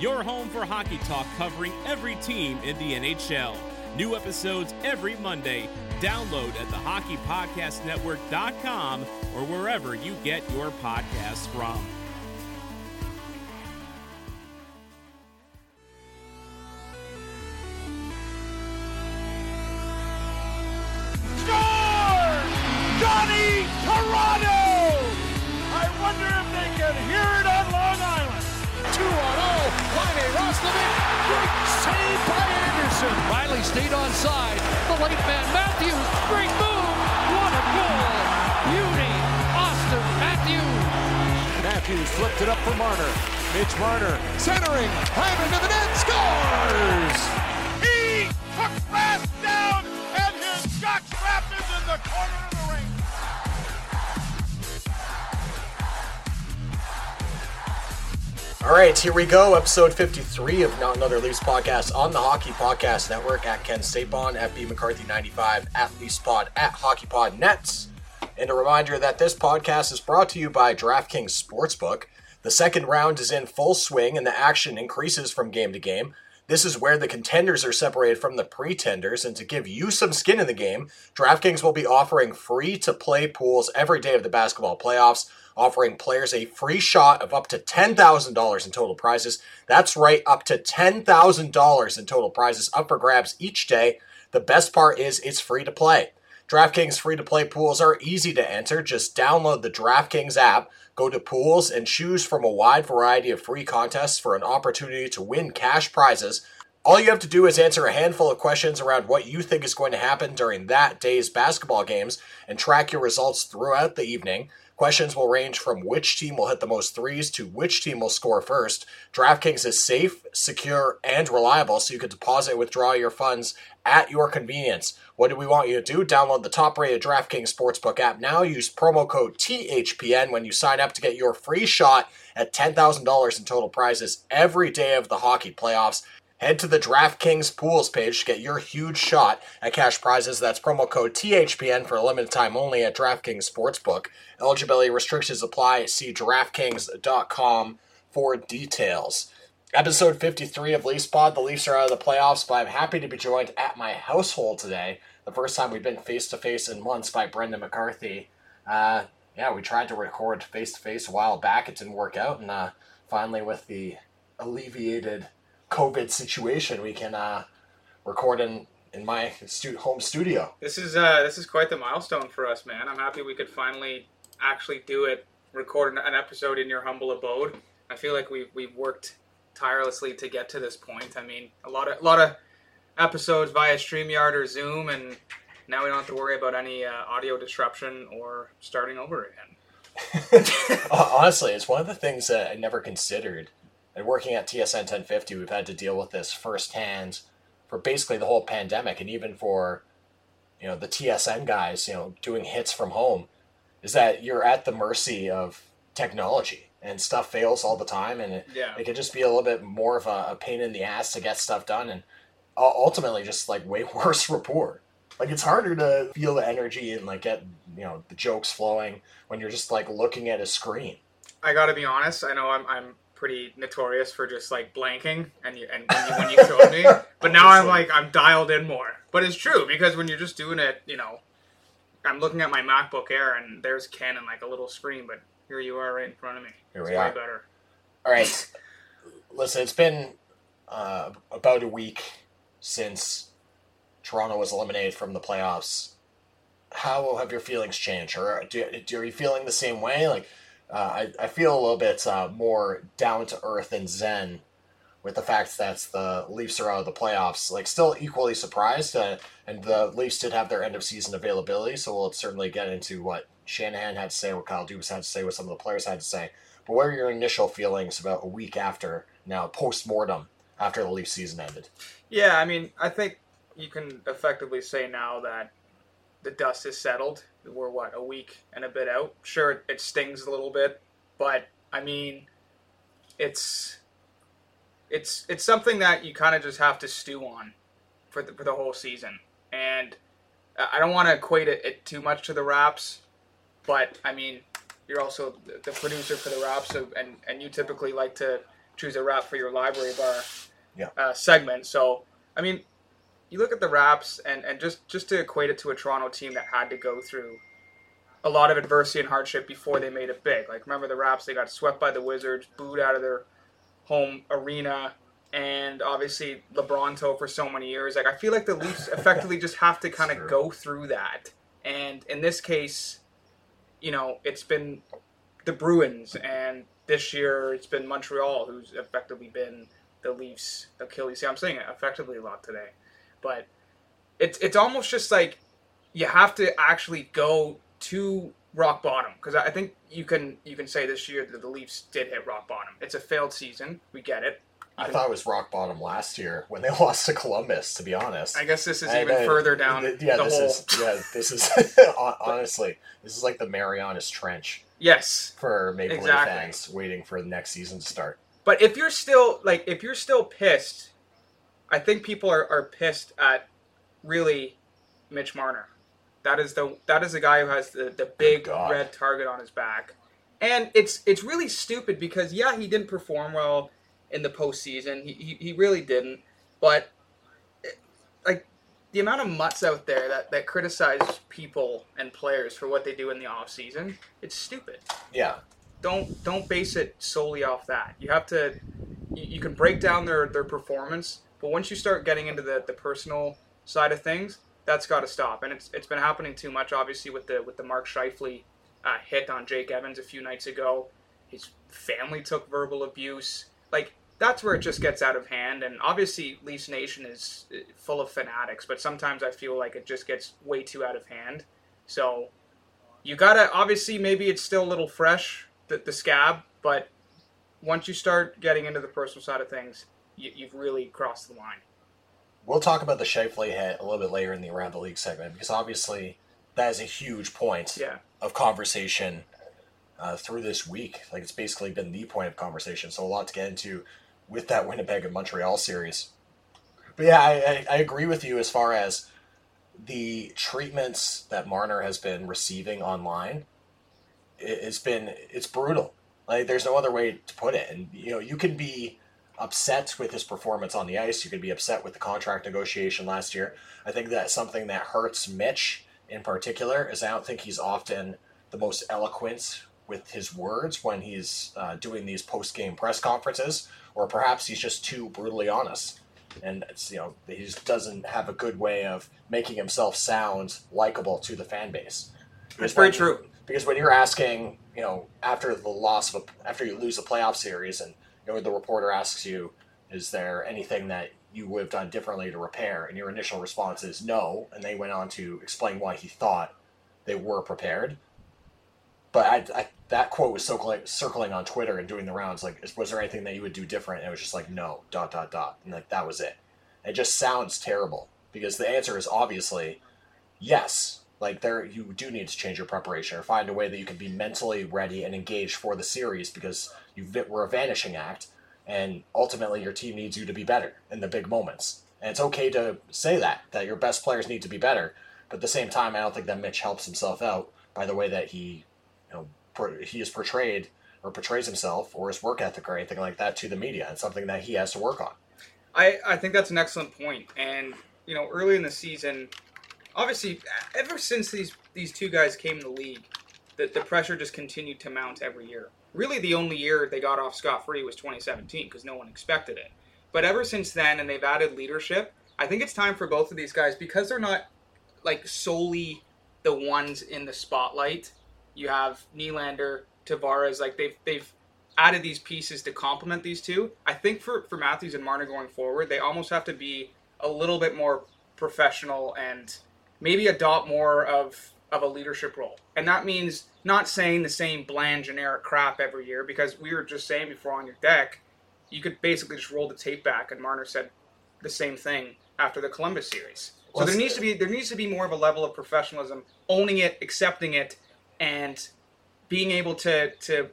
your home for hockey talk covering every team in the NHL. New episodes every Monday. Download at thehockeypodcastnetwork.com or wherever you get your podcasts from. Scores! Johnny Toronto! I wonder if they can hear it on Long Island. 2 on 0. Riley Roslovic. Great save by Anderson. Riley stayed on side. The late man Matthews. Great move. What a goal. Beauty. Auston Matthews. Matthews flipped it up for Marner. Mitch Marner centering. Hammer to the net. Scores! He took fast All right, here we go. Episode 53 of Not Another Leafs podcast on the Hockey Podcast Network at Ken Stapon, at B McCarthy 95, at LeafsPod, at HockeyPod Nets. And a reminder that this podcast is brought to you by DraftKings Sportsbook. The second round is in full swing and the action increases from game to game. This is where the contenders are separated from the pretenders, and to give you some skin in the game, DraftKings will be offering free to play pools every day of the basketball playoffs, offering players a free shot of up to $10,000 in total prizes. That's right, up to $10,000 in total prizes up for grabs each day. The best part is it's free to play. DraftKings free to play pools are easy to enter. Just download the DraftKings app, go to pools, and choose from a wide variety of free contests for an opportunity to win cash prizes. All you have to do is answer a handful of questions around what you think is going to happen during that day's basketball games and track your results throughout the evening. Questions will range from which team will hit the most threes to which team will score first. DraftKings is safe, secure, and reliable, so you can deposit and withdraw your funds at your convenience. What do we want you to do? Download the top rated DraftKings Sportsbook app now. Use promo code THPN when you sign up to get your free shot at $10,000 in total prizes every day of the hockey playoffs. Head to the DraftKings Pools page to get your huge shot at cash prizes. That's promo code THPN for a limited time only at DraftKings Sportsbook. Eligibility restrictions apply. See DraftKings.com for details. Episode 53 of Leafs Pod. The Leafs are out of the playoffs, but I'm happy to be joined at my household today. The first time we've been face to face in months by Brendan McCarthy. Uh, yeah, we tried to record face to face a while back. It didn't work out, and uh, finally, with the alleviated COVID situation, we can uh, record in in my stu- home studio. This is uh, this is quite the milestone for us, man. I'm happy we could finally actually do it, record an- episode in your humble abode. I feel like we've we've worked tirelessly to get to this point. I mean, a lot of a lot of episodes via Streamyard or Zoom, and now we don't have to worry about any uh, audio disruption or starting over again. Honestly, it's one of the things that I never considered. And working at TSN 1050, we've had to deal with this firsthand for basically the whole pandemic, and even for you know the TSN guys, you know, doing hits from home, is that you're at the mercy of technology and stuff fails all the time, and it, Yeah. it can just be a little bit more of a, a pain in the ass to get stuff done, and ultimately just like way worse rapport. Like it's harder to feel the energy and like get you know the jokes flowing when you're just like looking at a screen. I got to be honest. I know I'm I'm pretty notorious for just like blanking, and you, and when you, when you told me, but now I'm like I'm dialed in more. But it's true because when you're just doing it, you know, I'm looking at my MacBook Air and there's Ken and like a little screen, but here you are right in front of me. Here it's we way are. better. All right. Listen, it's been uh, about a week since Toronto was eliminated from the playoffs. How have your feelings changed, or do, do are you feeling the same way? Like, uh, I I feel a little bit uh, more down to earth and zen with the fact that the Leafs are out of the playoffs. Like, still equally surprised, uh, and the Leafs did have their end of season availability, so we'll certainly get into what Shanahan had to say, what Kyle Dubas had to say, what some of the players had to say. What are your initial feelings about a week after now, post mortem, after the Leafs season ended? Yeah, I mean, I think you can effectively say now that the dust is settled. We're what a week and a bit out. Sure, it stings a little bit, but I mean, it's it's it's something that you kind of just have to stew on for the, for the whole season. And I I don't want to equate it, it too much to the Raps, but I mean, you're also the- producer for the Raps, so, and and you typically like to choose a rap for your library bar Yeah. uh, segment. So I mean, you look at the Raps, and and just just to equate it to a Toronto team that had to go through a lot of adversity and hardship before they made it big. Like remember the Raps, they got swept by the Wizards, booed out of their home arena, and obviously LeBronto for so many years. Like I feel like the Leafs effectively just have to kind of go through that. And in this case, you know, it's been the Bruins, and this year it's been Montreal, who's effectively been the Leafs' Achilles. See, I'm saying it effectively a lot today, but it's it's almost just like you have to actually go to rock bottom because I think you can you can say this year that the Leafs did hit rock bottom. It's a failed season. We get it. I thought it was rock bottom last year when they lost to Columbus. To be honest, I guess this is And, even uh, further down th- Yeah, the this hole. is yeah, this is honestly this is like the Marianas Trench Yes, for Maple Exactly. Leaf fans waiting for the next season to start. but if you're still like if you're still pissed, I think people are, are pissed at really Mitch Marner. That is the that is the guy who has the, the big red target on his back. And it's it's really stupid because yeah, he didn't perform well in the postseason. He he, he really didn't. But it- like the amount of mutts out there that, that criticize people and players for what they do in the off season, it's stupid Yeah, don't don't base it solely off that. You have to you, you can break down their their performance, but once you start getting into the the personal side of things, that's got to stop. And it's it's been happening too much, obviously, with the with the Mark Scheifele uh, hit on Jake Evans a few nights ago. His family took verbal abuse. Like that's where it just gets out of hand. And obviously, Leafs Nation is uh, full of fanatics, but sometimes I feel like it just gets way too out of hand. So you gotta obviously maybe it's still a little fresh the, the scab but once you start getting into the personal side of things you, you've really crossed the line we'll talk about the Scheifele hit a little bit later in the around the league segment because obviously that is a huge point yeah of conversation uh, through this week. Like it's basically been the point of conversation. So a lot to get into with that Winnipeg and Montreal series. But yeah, I, I, I agree with you as far as the treatments that Marner has been receiving online. It, it's been it's brutal. Like there's no other way to put it. And you know you can be upset with his performance on the ice. You could be upset with the contract negotiation last year. I think that's something that hurts Mitch in particular is I don't think he's often the most eloquent with his words when he's uh, doing these post game press conferences, or perhaps he's just too brutally honest. And it's you know he just doesn't have a good way of making himself sound likable to the fan base. That's very true. Because when you're asking, you know, after the loss of a, after you lose a playoff series, and you know the reporter asks you, "Is there anything that you would have done differently to repair?" and your initial response is no, and they went on to explain why he thought they were prepared. But I, I, that quote was circling, circling on Twitter and doing the rounds. Like, was there anything that you would do different? And it was just like, no, dot, dot, dot. And like, that was it. It just sounds terrible because the answer is obviously yes. Like, there, you do need to change your preparation or find a way that you can be mentally ready and engaged for the series because you were a vanishing act. And ultimately, your team needs you to be better in the big moments. And it's okay to say that, that your best players need to be better. But at the same time, I don't think that Mitch helps himself out by the way that he you know, he is portrayed or portrays himself or his work ethic or anything like that to the media. It's something that he has to work on. I, I think that's an excellent point. and you know early in the season obviously ever since these these two guys came in the league, the, the pressure just continued to mount every year. Really, the only year they got off scot free was 2017 because no one expected it. But ever since then, and they've added leadership, I think it's time for both of these guys because they're not like solely the ones in the spotlight. You have Nylander, Tavares, like they've they've added these pieces to complement these two. I think for for Matthews and Marner going forward, they almost have to be a little bit more professional and maybe adopt more of of a leadership role. And that means not saying the same bland generic crap every year because we were just saying before on your deck, you could basically just roll the tape back and Marner said the same thing after the Columbus series. So there needs to be there needs to be more of a level of professionalism, owning it, accepting it, and being able to to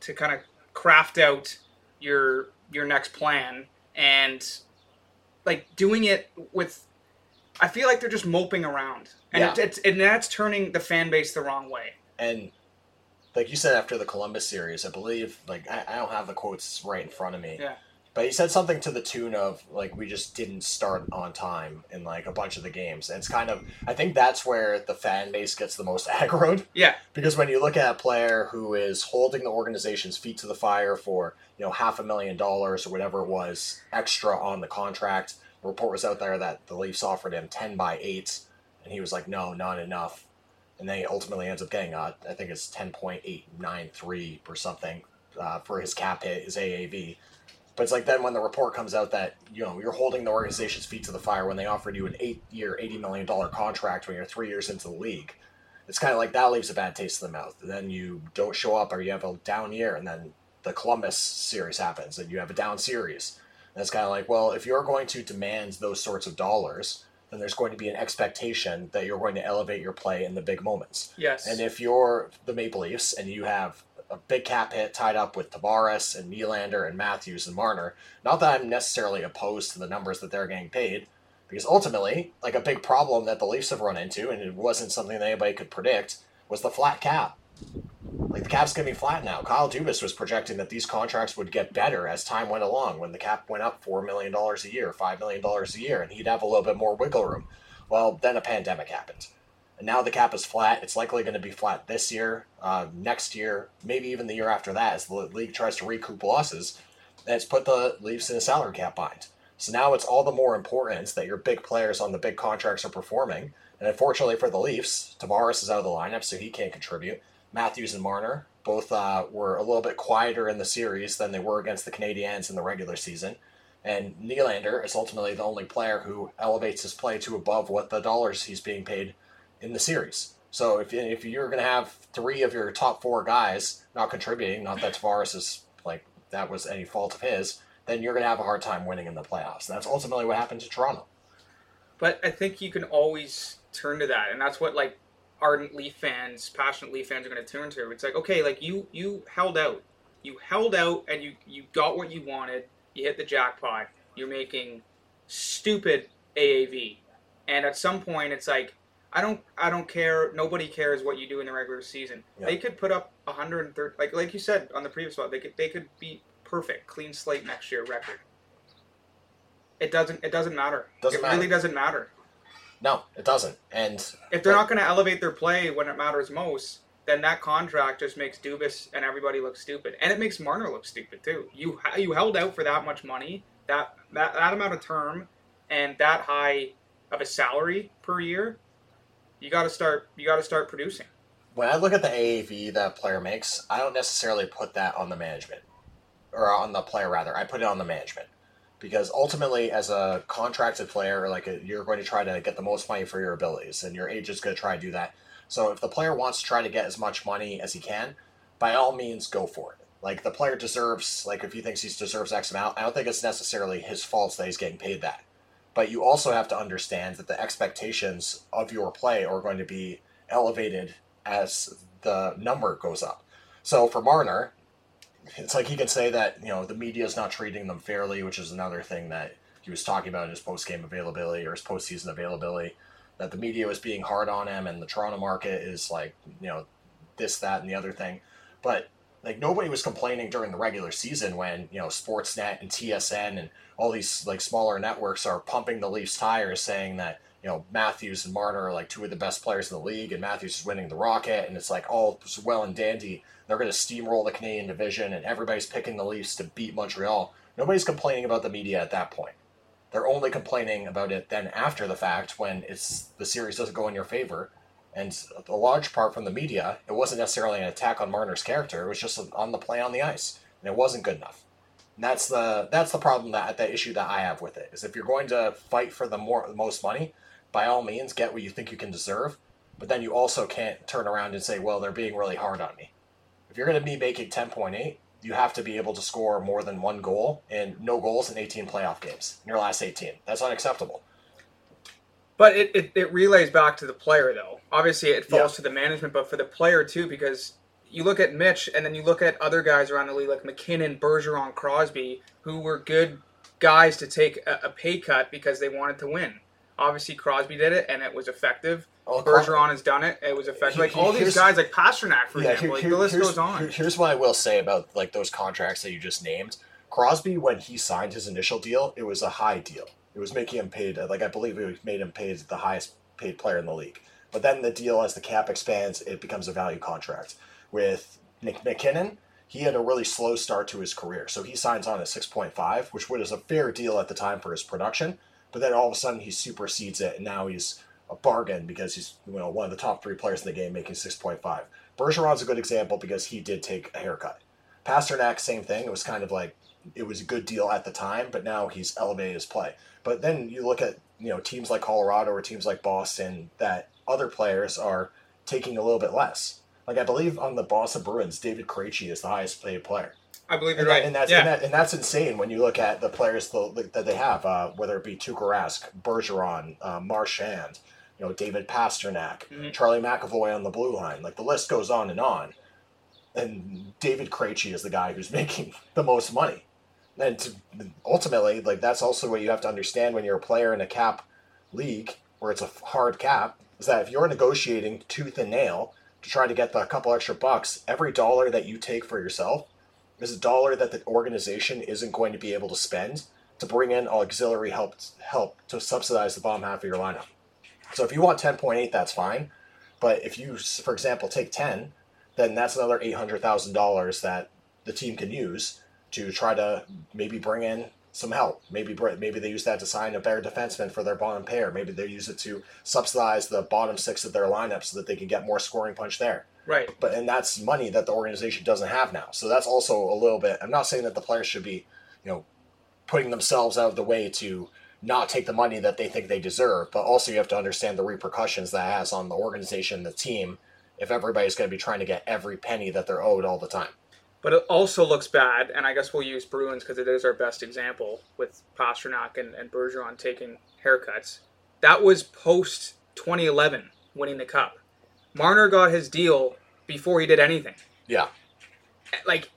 to kind of craft out your your next plan and like doing it with I feel like they're just moping around. And Yeah. it's, it's and that's turning the fan base the wrong way. And like you said after the Columbus series, I believe like I, I don't have the quotes right in front of me. Yeah. But he said something to the tune of like we just didn't start on time in like a bunch of the games. And it's kind of I think that's where the fan base gets the most aggroed. Yeah. Because when you look at a player who is holding the organization's feet to the fire for, you know, half a million dollars or whatever it was extra on the contract, the report was out there that the Leafs offered him ten by eight and he was like, No, not enough. And then he ultimately ends up getting uh, I think it's ten point eight nine three or something uh, for his cap hit, his AAV. But it's like then when the report comes out that you know you're holding the organization's feet to the fire when they offered you an eight-year, eighty million dollar contract when you're three years into the league, it's kind of like that leaves a bad taste in the mouth. Then you don't show up or you have a down year, and then the Columbus series happens and you have a down series. And it's kind of like, well, if you're going to demand those sorts of dollars, then there's going to be an expectation that you're going to elevate your play in the big moments. Yes. And if you're the Maple Leafs and you have a big cap hit tied up with Tavares and Nylander and Matthews and Marner, not that I'm necessarily opposed to the numbers that they're getting paid, because ultimately, like a big problem that the Leafs have run into, and it wasn't something that anybody could predict, was the flat cap. Like the cap's gonna be flat now. Kyle Dubas was projecting that these contracts would get better as time went along. When the cap went up four million dollars a year, five million dollars a year, and he'd have a little bit more wiggle room. Well, then a pandemic happened, and now the cap is flat. It's likely going to be flat this year, uh, next year, maybe even the year after that, as the league tries to recoup losses. It's put the Leafs in a salary cap bind. So now it's all the more important that your big players on the big contracts are performing. And unfortunately for the Leafs, Tavares is out of the lineup, so he can't contribute. Matthews and Marner both uh, were a little bit quieter in the series than they were against the Canadiens in the regular season. And Nylander is ultimately the only player who elevates his play to above what the dollars he's being paid in the series. So if, if you're going to have three of your top four guys not contributing, not that Tavares is like that was any fault of his, then you're going to have a hard time winning in the playoffs. And that's ultimately what happened to Toronto. But I think you can always turn to that, and that's what like ardent Leaf fans, passionate Leaf fans are going to turn to. It's like, okay, like you you held out, you held out, and you you got what you wanted. You hit the jackpot. You're making stupid AAV, and at some point, it's like, I don't I don't care. Nobody cares what you do in the regular season. Yeah. They could put up 130, like like you said on the previous one, they could they could be perfect, clean slate next year record. It doesn't it doesn't matter. Doesn't it matter. really doesn't matter. No, it doesn't. And If they're not going to elevate their play when it matters most, then that contract just makes Dubas and everybody look stupid, and it makes Marner look stupid too. You you held out for that much money, that that that amount of term, and that high of a salary per year. You got to start. You got to start producing. when I look at the AAV that player makes, I don't necessarily put that on the management or on the player rather. I put it on the management because ultimately, as a contracted player, like a, you're going to try to get the most money for your abilities, and your agent's going to try to do that. So if the player wants to try to get as much money as he can, by all means, go for it. Like the player deserves, like if he thinks he deserves X amount, I don't think it's necessarily his fault that he's getting paid that. But you also have to understand that the expectations of your play are going to be elevated as the number goes up. So for Marner, it's like he can say that you know the media is not treating them fairly, which is another thing that he was talking about in his post game availability or his postseason availability. That the media was being hard on him, and the Toronto market is like you know this, that, and the other thing. But like nobody was complaining during the regular season when you know Sportsnet and TSN and all these like smaller networks are pumping the Leafs tires, saying that you know Matthews and Marner are like two of the best players in the league, and Matthews is winning the Rocket, and it's like all well and dandy. They're going to steamroll the Canadian division, and everybody's picking the Leafs to beat Montreal. Nobody's complaining about the media at that point. They're only complaining about it then after the fact when it's the series doesn't go in your favor. And a large part from the media, it wasn't necessarily an attack on Marner's character. It was just on the play on the ice, and it wasn't good enough. And that's the that's the problem that the issue that I have with it is if you're going to fight for the more most money, by all means get what you think you can deserve, but then you also can't turn around and say, well, they're being really hard on me. If you're going to be making 10.8, you have to be able to score more than one goal and no goals in 18 playoff games in your last 18. That's unacceptable. But it, it, it relays back to the player, though. Obviously, it falls Yeah. to the management, but for the player, too, because you look at Mitch and then you look at other guys around the league like MacKinnon, Bergeron, Crosby, who were good guys to take a, a pay cut because they wanted to win. Obviously, Crosby did it, and it was effective. Oh, Bergeron has done it; it was effective. Like all these guys, like Pastrnak, for Yeah, example. here- like, the list goes on. here's what I will say about like those contracts that you just named. Crosby, when he signed his initial deal, it was a high deal. It was making him paid like I believe it made him paid the highest paid player in the league. But then the deal, as the cap expands, it becomes a value contract. With Nick MacKinnon, he had a really slow start to his career, so he signs on at six point five, which was a fair deal at the time for his production. But then all of a sudden he supersedes it, and now he's a bargain because he's you know one of the top three players in the game, making six point five. Bergeron's a good example because he did take a haircut. Pastrnak, same thing. It was kind of like it was a good deal at the time, but now he's elevated his play. But then you look at you know teams like Colorado or teams like Boston that other players are taking a little bit less. Like I believe on the Boston Bruins, David Krejci is the highest paid player. I believe you're And, that- right. and that's yeah. and, that, and that's insane when you look at the players that that they have, uh, whether it be Tuukka Rask, Bergeron, uh, Marchand, you know, David Pastrnak, Mm-hmm. Charlie McAvoy on the blue line. Like the list goes on and on. And David Krejci is the guy who's making the most money. And to, ultimately, like that's also what you have to understand when you're a player in a cap league where it's a hard cap. Is that if you're negotiating tooth and nail to try to get the couple extra bucks, every dollar that you take for yourself is a dollar that the organization isn't going to be able to spend to bring in auxiliary help help to subsidize the bottom half of your lineup. So if you want 10.8, that's fine. But if you, for example, take 10, then that's another $800,000 that the team can use to try to maybe bring in some help. Maybe maybe they use that to sign a better defenseman for their bottom pair. Maybe they use it to subsidize the bottom six of their lineup so that they can get more scoring punch there right. but and that's money that the organization doesn't have now. So that's also a little bit. I'm not saying that the players should be, you know, putting themselves out of the way to not take the money that they think they deserve, but also you have to understand the repercussions that has on the organization, the team, if everybody's going to be trying to get every penny that they're owed all the time. But it also looks bad, and I guess we'll use Bruins because it is our best example with Pastrnak and, and Bergeron taking haircuts. That was post 2011 winning the cup. Marner got his deal before he did anything. Yeah, Like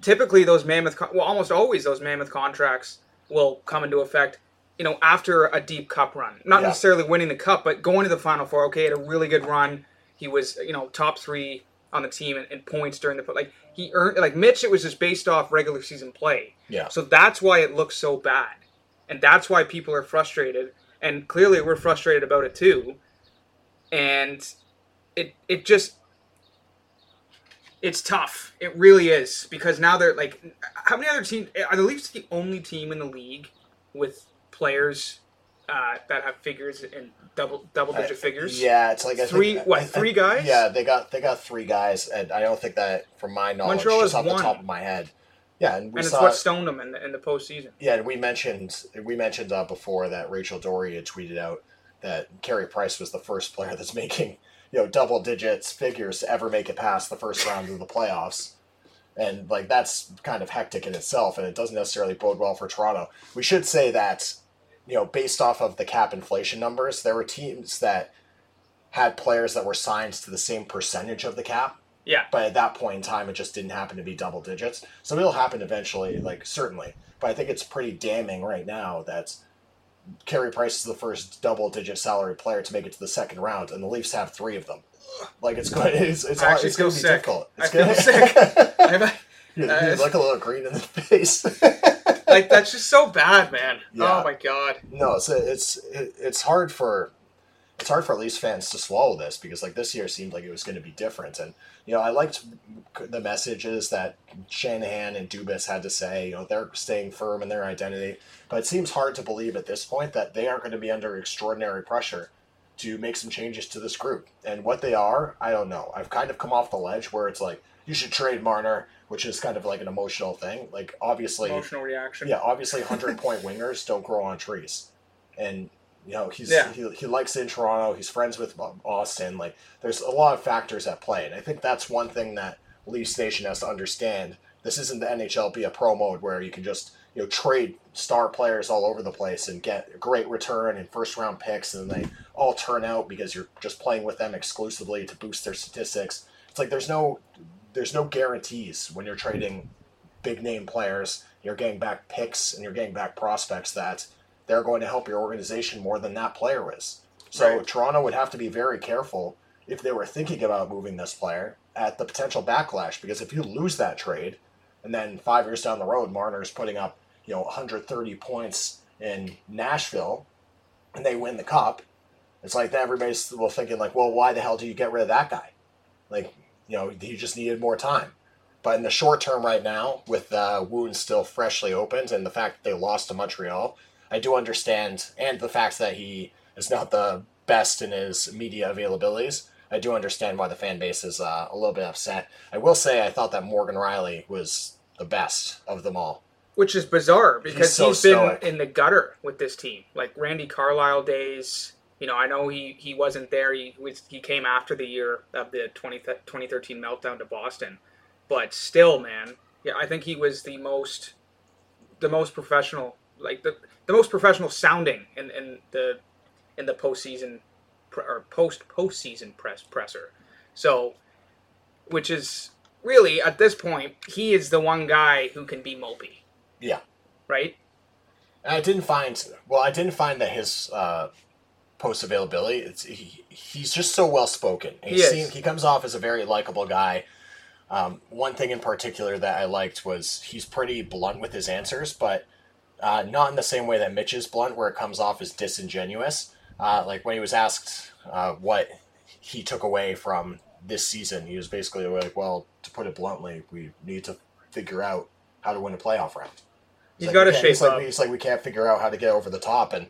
typically those mammoth, con- well, almost always those mammoth contracts will come into effect. You know, after a deep cup run, not Yeah. necessarily winning the cup, but going to the final four. Okay, had a really good run. He was, you know, top three on the team in, in points during the like he earned like Mitch. It was just based off regular season play. yeah. So that's why it looks so bad. And that's why people are frustrated. And clearly we're frustrated about it too. And it it just it's tough. It really is. Because now they're like how many other teams are the Leafs the only team in the league with players uh, that have figures in double double digit figures? Yeah, it's like I Three- think, what, I- I- three guys? Yeah, they got they got three guys, and I don't think that from my knowledge, Montreal just off the top of my head. Yeah, and we And it's saw what stoned them in the, in the postseason. Yeah, and we mentioned we mentioned uh, before that Rachel Doerrie had tweeted out that Carey Price was the first player that's making you know double digits figures to ever make it past the first round of the playoffs, and like that's kind of hectic in itself, and it doesn't necessarily bode well for Toronto. We should say that you know based off of the cap inflation numbers, there were teams that had players that were signed to the same percentage of the cap Yeah. but at that point in time it just didn't happen to be double digits so it'll happen eventually like certainly but i think it's pretty damning right now that Carey Price is the first double digit salary player to make it to the second round and the Leafs have three of them like it's going it's, it's, I actually it's going to be sick. difficult I it's feel gonna, sick. I've- you, you Uh, look a little green in the face like that's just so bad, man. Oh yeah. Oh my god. no it's it's it's hard for it's hard for Leafs fans to swallow this because like this year seemed like it was going to be different, and you know I liked the messages that Shanahan and Dubas had to say. You know they're staying firm in their identity, but it seems hard to believe at this point that they aren't going to be under extraordinary pressure to make some changes to this group. And what they are, I don't know. I've kind of come off the ledge where it's like you should trade Marner, which is kind of like an emotional thing. Like obviously, Emotional reaction. yeah, obviously, hundred point wingers don't grow on trees, and you know he's Yeah. he, he likes in Toronto. He's friends with um, Auston. Like there's a lot of factors at play, and I think that's one thing that Leafs Nation has to understand. This isn't the NHL be a pro mode where you can just you know trade star players all over the place and get a great return and first round picks, and they all turn out because you're just playing with them exclusively to boost their statistics. It's like there's no there's no guarantees when you're trading big name players. You're getting back picks and you're getting back prospects that they're going to help your organization more than that player is. So Right. Toronto would have to be very careful if they were thinking about moving this player at the potential backlash because if you lose that trade and then five years down the road Marner's putting up you know 130 points in Nashville and they win the cup, it's like everybody's well thinking like, well, why the hell do you get rid of that guy? Like, you know, he just needed more time. But in the short term, right now, with uh, wounds still freshly opened and the fact that they lost to Montreal, I do understand, and the fact that he is not the best in his media availabilities, I do understand why the fan base is uh, a little bit upset. I will say, I thought that Morgan Rielly was the best of them all. Which is bizarre because so he's been stoic. in the gutter with this team. Like Randy Carlyle days. You know, I know he, he wasn't there. He was he came after the year of the 20, 2013 meltdown to Boston, but still, man, yeah, I think he was the most the most professional, like the the most professional sounding in, in the in the postseason or post postseason press presser. So, which is really at this point, he is the one guy who can be mopey, Yeah. right? And I didn't find well, I didn't find that his uh, post availability. It's he, he's just so well spoken. He, He he comes off as a very likable guy. Um, one thing in particular that I liked was he's pretty blunt with his answers, but uh, not in the same way that Mitch is blunt, where it comes off as disingenuous. Uh, like when he was asked uh, what he took away from this season, he was basically like, "Well, to put it bluntly, we need to figure out how to win a playoff round." He's like, gotta we can't- shape like, up. It's like we can't figure out how to get over the top, and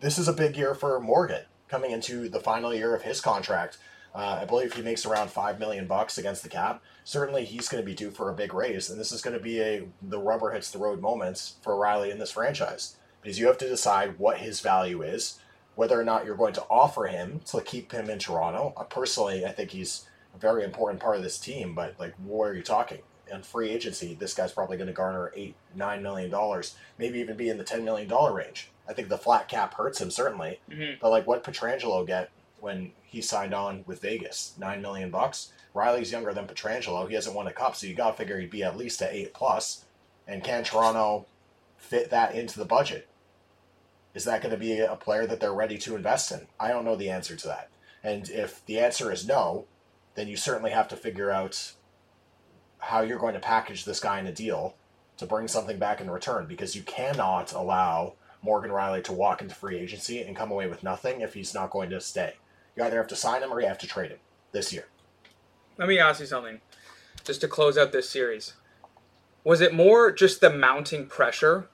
this is a big year for Morgan coming into the final year of his contract. Uh, I believe he makes around five million bucks against the cap. Certainly, he's going to be due for a big raise, and this is going to be a the rubber hits the road moments for Rielly in this franchise because you have to decide what his value is, whether or not you're going to offer him to keep him in Toronto. Uh, personally, I think he's a very important part of this team, but like, what are you talking? In free agency, this guy's probably going to garner eight, nine million dollars, maybe even be in the ten million dollar range. I think the flat cap hurts him certainly, mm-hmm. but like, what Pietrangelo get when he signed on with Vegas? Nine million bucks. Rielly's younger than Pietrangelo. He hasn't won a cup, so you got to figure he'd be at least at eight plus. And can Toronto fit that into the budget? Is that going to be a player that they're ready to invest in? I don't know the answer to that. And if the answer is no, then you certainly have to figure out how you're going to package this guy in a deal to bring something back in return because you cannot allow Morgan Rielly to walk into free agency and come away with nothing if he's not going to stay. You either have to sign him or you have to trade him this year. Let me ask you something, just to close out this series. Was it more just the mounting pressure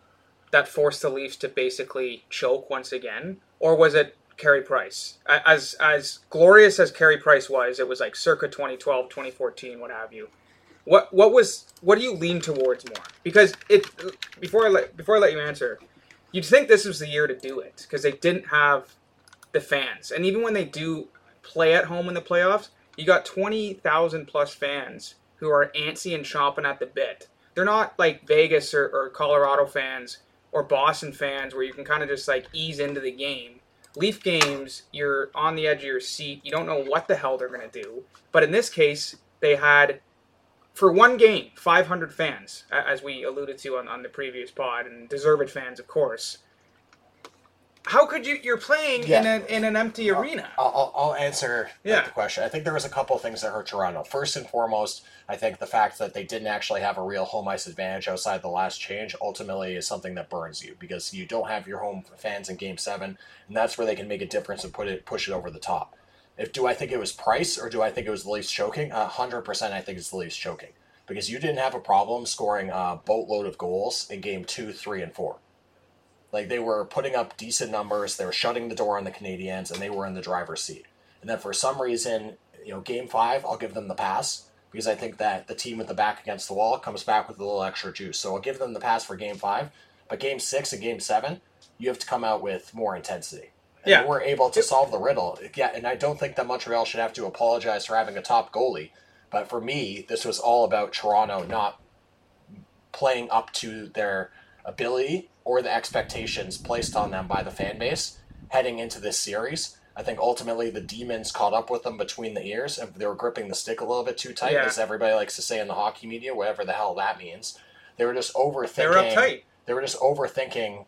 that forced the Leafs to basically choke once again, or was it Carey Price? As as glorious as Carey Price was, it was like circa 2012, 2014, what have you. What what was what do you lean towards more? Because it before I let before I let you answer, you'd think this was the year to do it because they didn't have the fans, and even when they do play at home in the playoffs, you got twenty thousand plus fans who are antsy and chomping at the bit. They're not like Vegas or, or Colorado fans or Boston fans where you can kind of just like ease into the game. Leaf games, you're on the edge of your seat. You don't know what the hell they're going to do. But in this case, they had for one game, 500 fans, as we alluded to on, on the previous pod, and deserved fans, of course. how could you? You're playing Yeah. in an in an empty arena. I'll, I'll, I'll answer Yeah. the question. I think there was a couple of things that hurt Toronto. First and foremost, I think the fact that they didn't actually have a real home ice advantage outside the last change ultimately is something that burns you because you don't have your home fans in Game Seven, and that's where they can make a difference and put it push it over the top. If do I think it was Price or do I think it was the Leafs choking? Hundred percent, I think it's the Leafs choking because you didn't have a problem scoring a boatload of goals in Game Two, Three, and Four. Like they were putting up decent numbers, they were shutting the door on the Canadians, and they were in the driver's seat. And then for some reason, you know, game five, I'll give them the pass because I think that the team with the back against the wall comes back with a little extra juice. So I'll give them the pass for game five. But game six and game seven, you have to come out with more intensity. And Yeah. they were able to solve the riddle. Yeah, and I don't think that Montreal should have to apologize for having a top goalie. But for me, this was all about Toronto not playing up to their ability or the expectations placed on them by the fan base heading into this series. I think ultimately the demons caught up with them between the ears and they were gripping the stick a little bit too tight, Yeah. as everybody likes to say in the hockey media, whatever the hell that means. They were just overthinking. They were uptight. They were just overthinking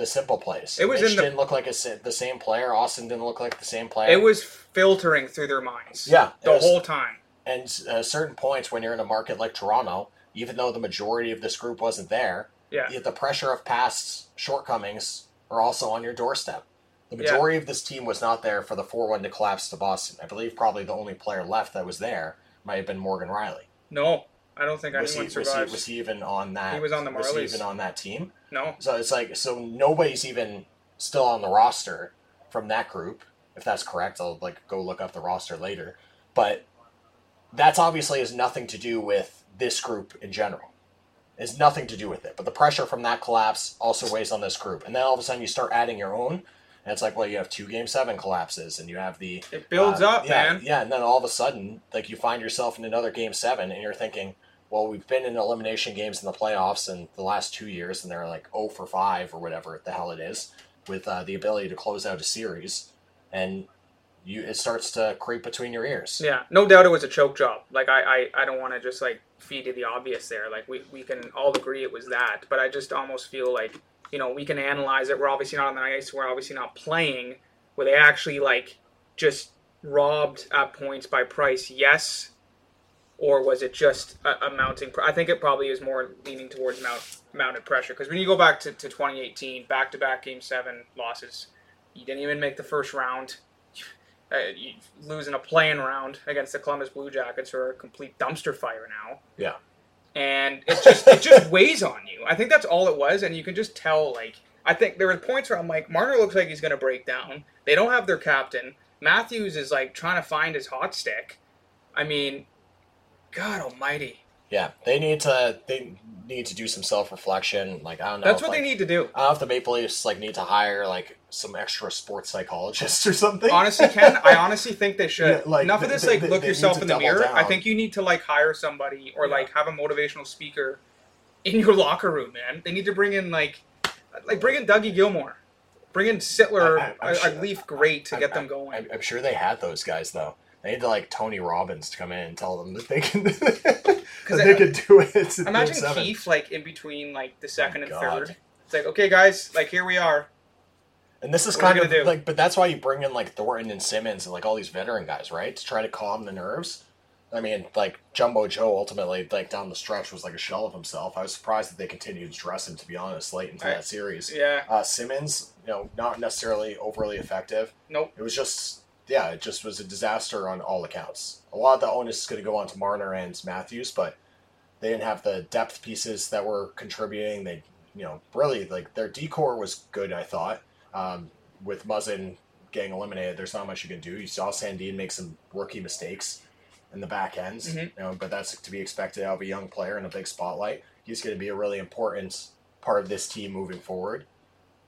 the simple plays. It was Mitch in the- didn't look like a, the same player. Auston didn't look like the same player. It was filtering through their minds. Yeah, the was- whole time. And at uh, certain points, when you're in a market like Toronto, even though the majority of this group wasn't there, Yeah. yet the pressure of past shortcomings are also on your doorstep. The Yeah. majority of this team was not there for the 4 1 to collapse to Boston. I believe probably the only player left that was there might have been Morgan Rielly. No, I don't think Was he, anyone was, he, was he even on that? He was on the Was he even on that team? No. So it's like, so nobody's even still on the roster from that group. If that's correct, I'll like go look up the roster later. But that's obviously has nothing to do with this group in general. It's nothing to do with it. But the pressure from that collapse also weighs on this group. And then all of a sudden you start adding your own. And it's like, well, you have two game seven collapses and you have the It builds uh, up, yeah, man. Yeah, and then all of a sudden, like you find yourself in another game seven and you're thinking, well, we've been in elimination games in the playoffs in the last two years, and they're like 0 for 5 or whatever the hell it is, with uh, the ability to close out a series, and you it starts to creep between your ears. Yeah, no doubt it was a choke job. Like I, I, I don't want to just like feed you the obvious there. Like we, we can all agree it was that, but I just almost feel like you know we can analyze it. We're obviously not on the ice. We're obviously not playing. Were they actually like just robbed at points by Price? Yes, or was it just a, a mounting? Pr- I think it probably is more leaning towards mount, mounted pressure because when you go back to, to 2018, back to back Game Seven losses, you didn't even make the first round uh, you losing a playing round against the Columbus Blue Jackets are a complete dumpster fire now, Yeah. and it just it just weighs on you. I think that's all it was, and you can just tell. Like I think there were points where I'm like, Marner looks like he's going to break down. They don't have their captain. Matthews is like trying to find his hot stick. I mean, God Almighty, Yeah, they need to they need to do some self reflection. Like I don't know. that's if, what they need to do. I don't know if the Maple Leafs like need to hire like some extra sports psychologists or something. Honestly, Ken, I honestly think they should. Yeah, like, Enough of this, they- like, they- look they yourself in the mirror. I think you need to like hire somebody or Yeah. like have a motivational speaker in your locker room, man. They need to bring in like, like bring in Dougie Gilmour, bring in Sittler, I- I'm a, sure- a Leaf great to I- get them going. I'm, I'm sure they had those guys though. They need to like Tony Robbins to come in and tell them that they can that they I- could do it. Imagine Keefe like in between like the second and God. third. It's like, okay, guys, like here we are. And this is What kind of do? like, but that's why you bring in like Thornton and Simmonds and like all these veteran guys, right? To try to calm the nerves. I mean, like Jumbo Joe ultimately, like down the stretch, was like a shell of himself. I was surprised that they continued to dress him, to be honest, late into I- that series. Yeah. Uh, Simmonds, you know, not necessarily overly effective. Nope. It was just, yeah, it just was a disaster on all accounts. A lot of the onus is going to go on to Marner and Matthews, but they didn't have the depth pieces that were contributing. They, you know, really like their D corps was good. I thought um, with Muzzin getting eliminated, there's not much you can do. You saw Sandin make some rookie mistakes in the back ends, Mhm. you know, but that's to be expected out of a young player in a big spotlight. He's going to be a really important part of this team moving forward.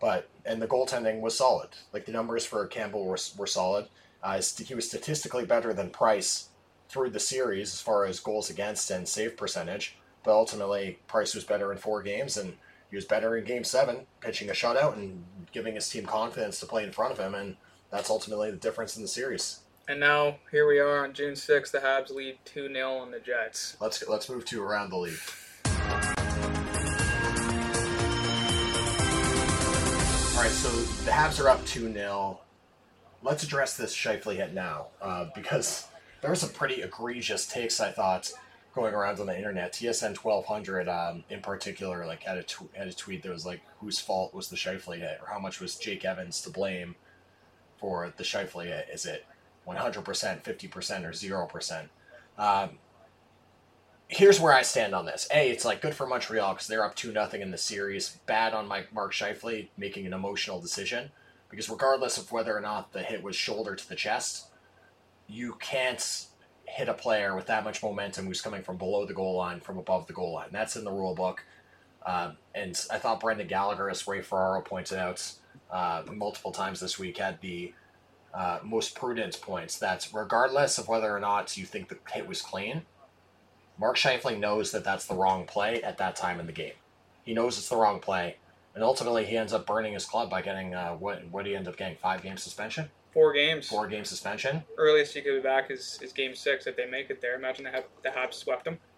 But and the goaltending was solid. Like the numbers for Campbell were, were solid. Uh, he was statistically better than Price through the series as far as goals against and save percentage. But ultimately, Price was better in four games, and he was better in Game Seven, pitching a shutout and giving his team confidence to play in front of him, and that's ultimately the difference in the series. And now here we are on June sixth. The Habs lead two 0 on the Jets. Let's let's move to around the league. All right, so the Habs are up 2 0. Let's address this Scheifele hit now, uh, because there were some pretty egregious takes, I thought, going around on the internet. TSN 1200, um, in particular, like had a, tw- had a tweet that was like, whose fault was the Scheifele hit, or how much was Jake Evans to blame for the Scheifele hit? Is it 100%, 50%, or 0%? Um, here's where I stand on this. A, it's like good for Montreal because they're up two nothing in the series. Bad on Mike Mark Scheifele making an emotional decision because regardless of whether or not the hit was shoulder to the chest, you can't hit a player with that much momentum who's coming from below the goal line from above the goal line. That's in the rule book. Um, and I thought Brendan Gallagher, as Ray Ferraro pointed out uh, multiple times this week, had the uh, most prudent points. That regardless of whether or not you think the hit was clean, Mark Scheifele knows that that's the wrong play at that time in the game. He knows it's the wrong play, and ultimately he ends up burning his club by getting uh, what what he end up getting five game suspension, Four games. four game suspension. Earliest he could be back is, is game six if they make it there. Imagine they have the Habs swept them.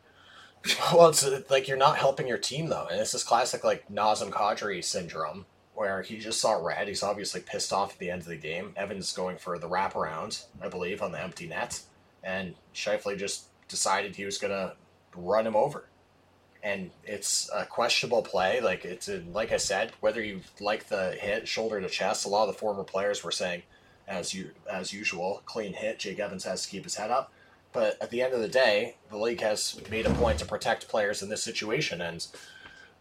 Well, it's like you're not helping your team though, and it's this classic like Nazem Kadri syndrome where he just saw red. He's obviously pissed off at the end of the game. Evans going for the wraparound, I believe, on the empty net, and Scheifele just decided he was gonna run him over. And it's a questionable play. Like it's a, like I said, whether you like the hit shoulder to chest, a lot of the former players were saying, as you as usual, clean hit. Jake Evans has to keep his head up. But at the end of the day, the league has made a point to protect players in this situation, and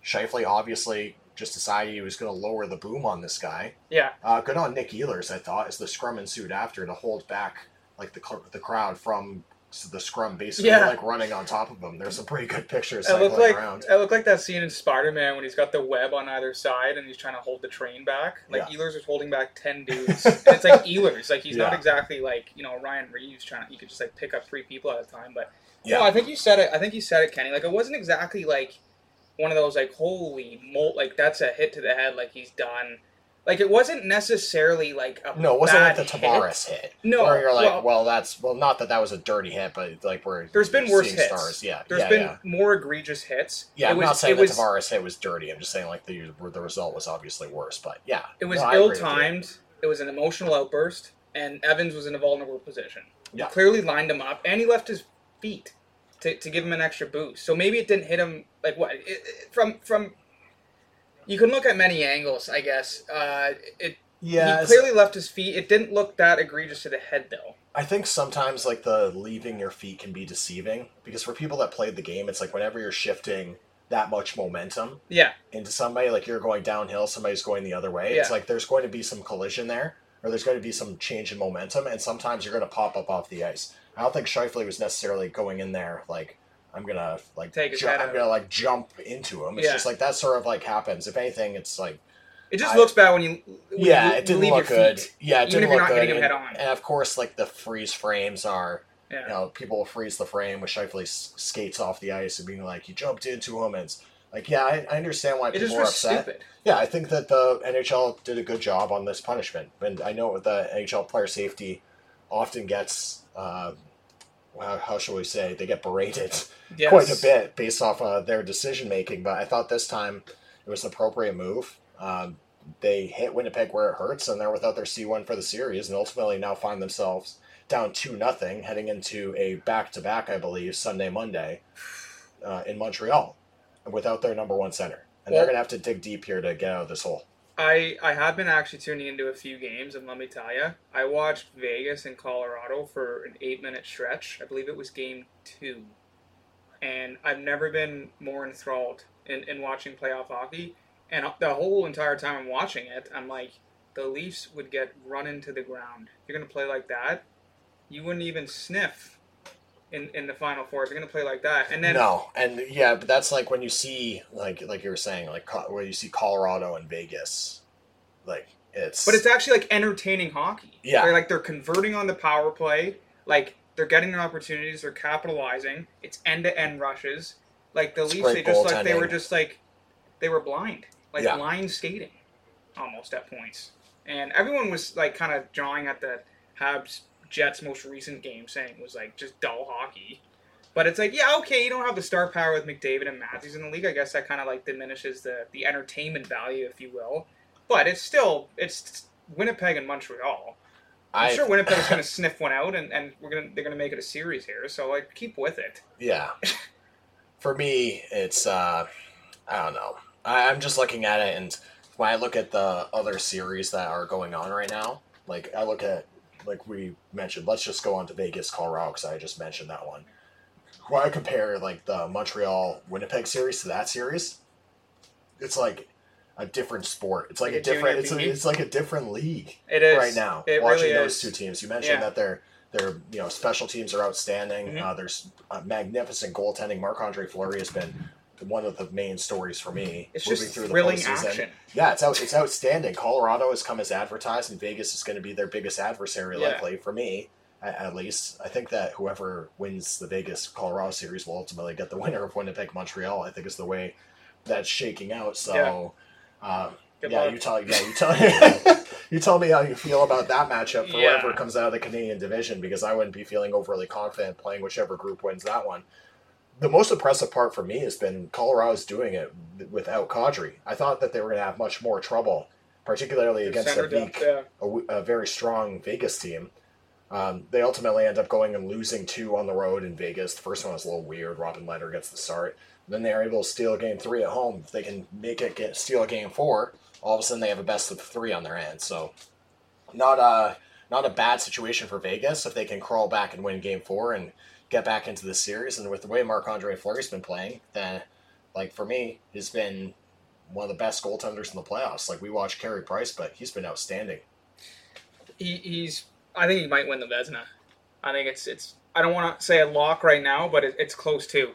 Scheifele obviously just decided he was going to lower the boom on this guy. Yeah. Uh, good on Nick Ehlers, I thought, as the scrum ensued after to hold back like the the crowd from the scrum, basically Yeah. like running on top of him. There's some pretty good pictures It cycling looked like around. it looked like that scene in Spider Man when he's got the web on either side and he's trying to hold the train back. Like Yeah. Ehlers was holding back ten dudes. and it's like Ehlers, like he's not exactly like you know Ryan Reaves trying. to You could just like pick up three people at a time, but Yeah. no, I think you said it. I think you said it, Kenny. Like it wasn't exactly like one of those like holy molt like that's a hit to the head like he's done. Like it wasn't necessarily like a No, it wasn't like the Tavares hit. No, where you're like, well- well, that's well, not that that was a dirty hit, but like we're There's been worse hits. Stars. Yeah, There's yeah, been yeah. more egregious hits. Yeah, it I'm was, not saying the was, Tavares hit was dirty. I'm just saying like the the result was obviously worse. But yeah, It was No, ill timed. It was an emotional outburst, and Evans was in a vulnerable position. Yeah. Clearly lined him up, and he left his feet to, to give him an extra boost. So maybe it didn't hit him like what it, it- from from. You can look at many angles, I guess. Uh, it Yeah, he clearly left his feet. It didn't look that egregious to the head, though. I think sometimes like the leaving your feet can be deceiving because for people that played the game, it's like whenever you're shifting that much momentum Yeah, into somebody, like you're going downhill, somebody's going the other way. It's like there's going to be some collision there, or there's going to be some change in momentum, and sometimes you're going to pop up off the ice. I don't think Scheifele was necessarily going in there like I'm gonna like Take his ju- head I'm out. gonna like jump into him. It's Yeah. just like that sort of like happens. If anything, it's like it just I- looks bad when you when yeah, you it didn't leave look your good. feet, Yeah, it even didn't if you're look not good. hitting him and, head on. and of course, like the freeze frames are, Yeah. you know, people will freeze the frame with Scheifele s- skates off the ice and being like, "You jumped into him," and it's like, yeah, I, I understand why It people are was upset. stupid. Yeah, I think that the NHL did a good job on this punishment, and I know the NHL player safety often gets. Uh, how, how shall we say? They get berated Yes. quite a bit based off of their decision making. But I thought this time it was an appropriate move. Um, they hit Winnipeg where it hurts, and they're without their C one for the series, and ultimately now find themselves down two nothing, heading into a back to back, I believe, Sunday Monday uh, in Montreal, without their number one center, and they're gonna have to dig deep here to get out of this hole. I I have been actually tuning into a few games, and let me tell you, I watched Vegas and Colorado for an eight minute stretch. I believe it was game two, and I've never been more enthralled in, in watching playoff hockey. And the whole entire time I'm watching it, I'm like, the Leafs would get run into the ground. If you're gonna play like that, you wouldn't even sniff in in the final four. If you're gonna play like that, and then no, and yeah, but that's like when you see like like you were saying, like Co- where you see Colorado and Vegas, like it's But it's actually like entertaining hockey. Yeah. They're like they're converting on the power play. Like they're getting their opportunities. They're capitalizing. It's end to end rushes. Like the It's Leafs, they just like they were just like they were blind, like Yeah. blind skating, almost at points. And everyone was like kind of jawing at the Habs Jets most recent game, saying was like just dull hockey. But it's like, yeah, okay, you don't have the star power with McDavid and Matthews in the league. I guess that kind of like diminishes the the entertainment value, if you will. but it's still it's Winnipeg and Montreal. I'm I sure Winnipeg's going to sniff one out, and, and we're gonna they're going to make it a series here. So like, keep with it. yeah. For me, it's uh, I don't know. I, I'm just looking at it, and when I look at the other series that are going on right now, like I look at like we mentioned. Let's just go on to Vegas, Colorado, because I just mentioned that one. When I compare like the Montreal Winnipeg series to that series, it's like a different sport. It's like Like a a different. It's a, it's like a different league. It is right now. It watching really those two teams, you mentioned Yeah. that their their you know special teams are outstanding. Mhm. Uh, there's uh, magnificent goaltending. Marc Andre Fleury has been one of the main stories for me. It's moving just through thrilling the postseason. action. Yeah, it's out, it's outstanding. Colorado has come as advertised, and Vegas is going to be their biggest adversary, Yeah. likely for me. At, at least, I think that whoever wins the Vegas Colorado series will ultimately get the winner of Winnipeg Montreal. I think is the way that's shaking out. So, um, Good yeah, you tell yeah you tell you tell me how you feel about that matchup for Yeah. whoever comes out of the Canadian division because I wouldn't be feeling overly confident playing whichever group wins that one. The most impressive part for me has been Colorado's doing it without Kadri. I thought that they were going to have much more trouble, particularly against a depth, yeah. a, a very strong Vegas team. Um, they ultimately end up going and losing two on the road in Vegas. The first one was a little weird. Robin Lehner gets the start. Then they are able to steal game three at home. If they can make it get steal game four, all of a sudden they have a best of three on their hands. So not a not a bad situation for Vegas if they can crawl back and win game four and get back into the series. And with the way Marc Andre Fleury's been playing, then like for me, he's been one of the best goaltenders in the playoffs. Like we watched Carey Price, but he's been outstanding. He, he's. I think he might win the Vezina. I think it's it's. I don't want to say a lock right now, but it, it's close too.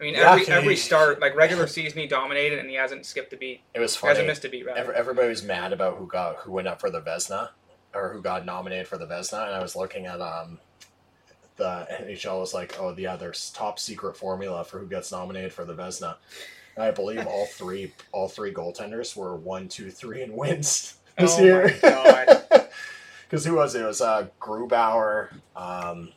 I mean, Yeah, every he- every start, like regular season, he dominated, and he hasn't skipped a beat. It was He funny. hasn't missed a beat, rather. Every, everybody was mad about who got who went up for the Vezina, or who got nominated for the Vezina, and I was looking at um the NHL was like, oh yeah, there's top secret formula for who gets nominated for the Vezina. And I believe all three all three goaltenders were one, two, three in wins this Oh year. Because who was it? It was uh, Grubauer, um,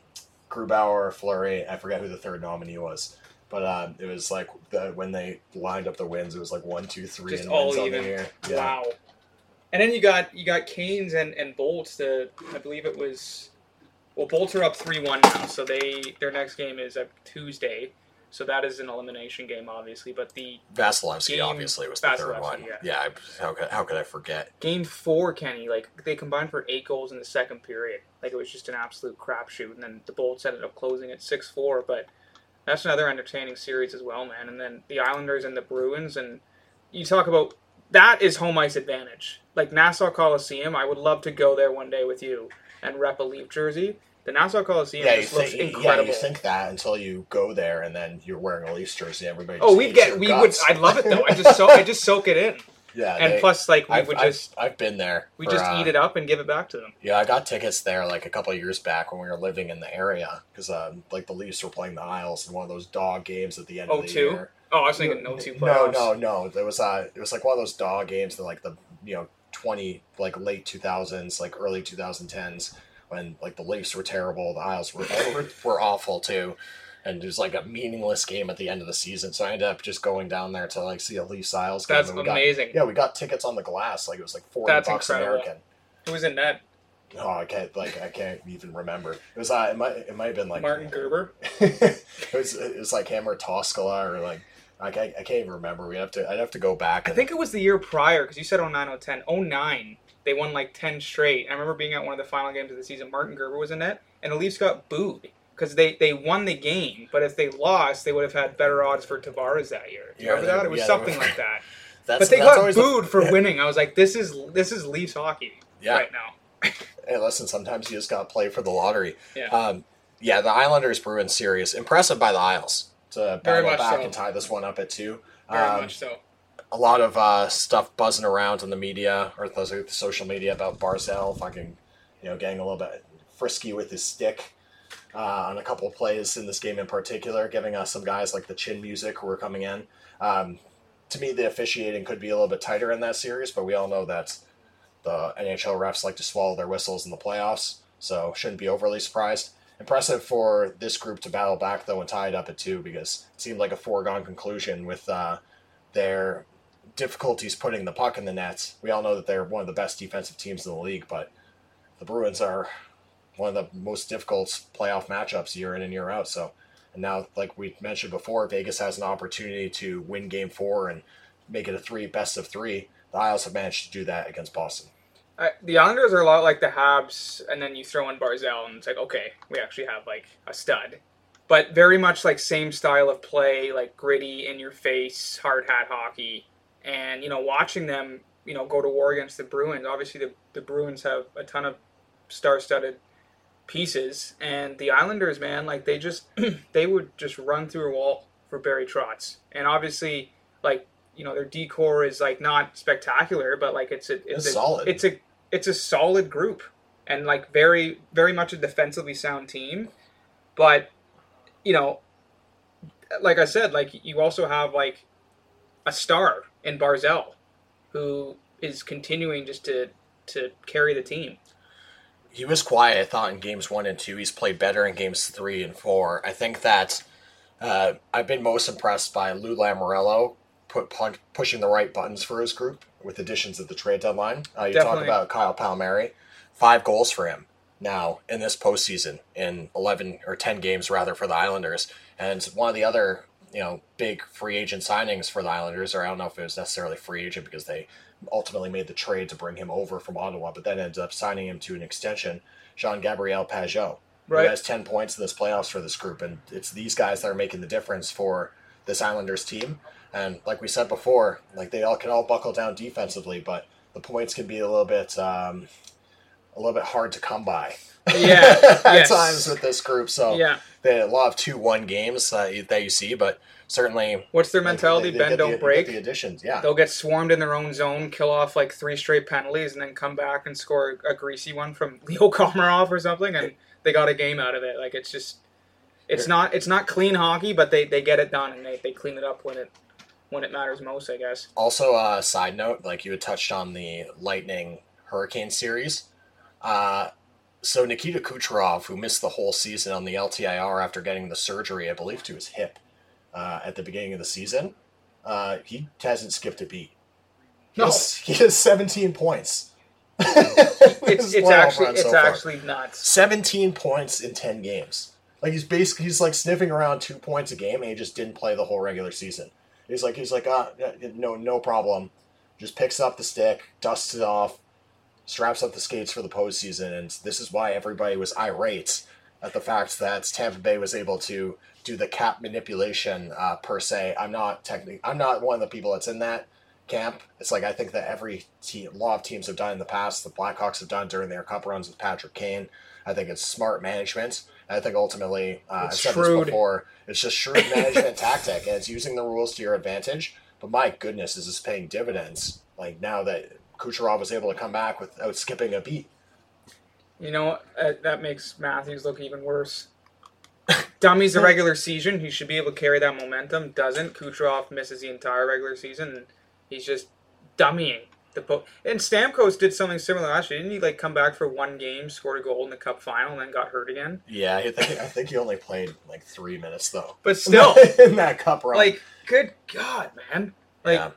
Grubauer, Fleury. I forget who the third nominee was. But um, it was like the, when they lined up the wins, it was like one, two, three, Just and all wins on even. the year. Yeah. Wow. And then you got you got Canes and and Bolts. The I believe it was. Well, Bolts are up three one now, so they their next game is a Tuesday. So that is an elimination game, obviously. But the Vasilevskiy Game- obviously was the third one. yeah. Yeah, I, how could how could I forget? game four, Kenny, like they combined for eight goals in the second period. Like it was just an absolute crapshoot. And then the Bolts ended up closing at six four. But that's another entertaining series as well, man. And then the Islanders and the Bruins, and you talk about that is home ice advantage. Like Nassau Coliseum, I would love to go there one day with you and rep a Leaf jersey. The Nassau Coliseum Yeah, just looks think yeah, incredible. you think that until you go there and then you're wearing a Leafs jersey, everybody. oh, we'd get we would. I love it though. I just so I just soak it in, yeah, and they- plus like we I've, would I've- just I've, been there. we for, just uh, eat it up and give it back to them. Yeah, I got tickets there like a couple of years back when we were living in the area because um, like the Leafs were playing the Isles in one of those dog games at the end Oh, of the two? year. Oh, I was thinking no two No, playoffs. no, no. There was uh, it was like one of those dog games that like the you know twenty like late two thousands, like early two thousand tens when like the Leafs were terrible, the Isles were were, were awful too. And it was like a meaningless game at the end of the season, so I ended up just going down there to like see a Leafs Isles game. That's and we got- amazing. yeah, we got tickets on the glass, like it was like forty That's bucks incredible. American. Who was in that? Oh, I can't like I can't even remember. It was uh, it might it might have been like Martin Gerber. it was it was like him or Toskala or like I can't, I can't even remember. We have to I'd have to go back. I think it was the year prior because you said 09, 010. 09, they won like 10 straight. I remember being at one of the final games of the season. Martin Gerber was in it, and the Leafs got booed because they, they won the game, but if they lost, they would have had better odds for Tavares that year. Do you Yeah, remember that? It was yeah, something like that. that's, But they that's got always the- booed for yeah. winning. I was like, this is this is Leafs hockey Yeah. right now. Hey, listen, sometimes you just got to play for the lottery. Yeah. Um, yeah, the Islanders Bruins series impressive by the Isles to Very battle much back so. and tie this one up at two. Very Um, much so. a lot of uh, stuff buzzing around in the media or the the social media about Barzal fucking, you know, getting a little bit frisky with his stick uh, on a couple of plays in this game in particular, giving us some guys like the chin music who were coming in. Um, to me, the officiating could be a little bit tighter in that series, but we all know that the NHL refs like to swallow their whistles in the playoffs, so shouldn't be overly surprised. Impressive for this group to battle back though and tie it up at two because it seemed like a foregone conclusion with uh, their difficulties putting the puck in the nets. We all know that they're one of the best defensive teams in the league, but the Bruins are one of the most difficult playoff matchups year in and year out. So, and now, like we mentioned before, Vegas has an opportunity to win Game Four and make it a three best of three. The Isles have managed to do that against Boston. The Islanders are a lot like the Habs, and then you throw in Barzal, and it's like, okay, we actually have like a stud. But very much like same style of play, like gritty, in your face, hard hat hockey. And, you know, watching them, you know, go to war against the Bruins, obviously the, the Bruins have a ton of star studded pieces. And the Islanders, man, like they just, they would just run through a wall for Barry Trotz. And obviously, like, you know, their D corps is like not spectacular, but like it's a, it's, It's a, solid. It's a, it's a solid group and like very, very much a defensively sound team. But, you know, like I said, like you also have like a star in Barzal, who is continuing just to to carry the team. He was quiet, I thought, in games one and two. He's played better in games three and four. I think that uh, I've been most impressed by Lou Lamoriello put pun- pushing the right buttons for his group with additions at the trade deadline. Uh, you talk about Kyle Palmieri, five goals for him now in this postseason in 11 or 10 games rather for the Islanders. And one of the other, you know, big free agent signings for the Islanders, or I don't know if it was necessarily free agent because they ultimately made the trade to bring him over from Ottawa, but then ended up signing him to an extension, Jean Gabriel Pageau, Right. who has 10 points in this playoffs for this group. And it's these guys that are making the difference for this Islanders team. And like we said before, like they all can all buckle down defensively, but the points can be a little bit um, a little bit hard to come by Yeah, at yes. times with this group. So Yeah. they a lot of two one games uh, that you see, but certainly What's their mentality? they- they Bend don't get break. The additions, yeah. They'll get swarmed in their own zone, kill off like three straight penalties, and then come back and score a greasy one from Leo Komarov or something, and they got a game out of it. Like it's just, it's not it's not clean hockey, but they, they get it done and they, they clean it up when it when it matters most, I guess. Also, a uh, side note, like you had touched on the Lightning Hurricane series. Uh, so Nikita Kucherov, who missed the whole season on the LTIR after getting the surgery, I believe, to his hip uh, at the beginning of the season, uh, he hasn't skipped a beat. He, No. has, he has 17 points. It's it's actually it's so far. nuts. 17 points in 10 games. Like he's basically he's like sniffing around two points a game, and he just didn't play the whole regular season. He's like he's like ah no no problem, just picks up the stick, dusts it off, straps up the skates for the postseason, and this is why everybody was irate at the fact that Tampa Bay was able to do the cap manipulation uh, per se. I'm not technically I'm not one of the people that's in that camp. It's like I think that every team, a lot of teams have done in the past. The Blackhawks have done during their cup runs with Patrick Kane. I think it's smart management. And I think ultimately, uh, I've said shrewd. this before, it's just shrewd management tactic, and it's using the rules to your advantage. But my goodness, is this paying dividends? Like now that Kucherov was able to come back without skipping a beat. You know uh, that makes Matthews look even worse. Dummy's the regular season. He should be able to carry that momentum. Doesn't Kucherov misses the entire regular season, and he's just dummying the po- And Stamkos did something similar last year. Didn't he like come back for one game, scored a goal in the Cup final, and then got hurt again? Yeah, I think I think he only played like three minutes though. But still, in that cup run, like, good God, man! Like, yeah.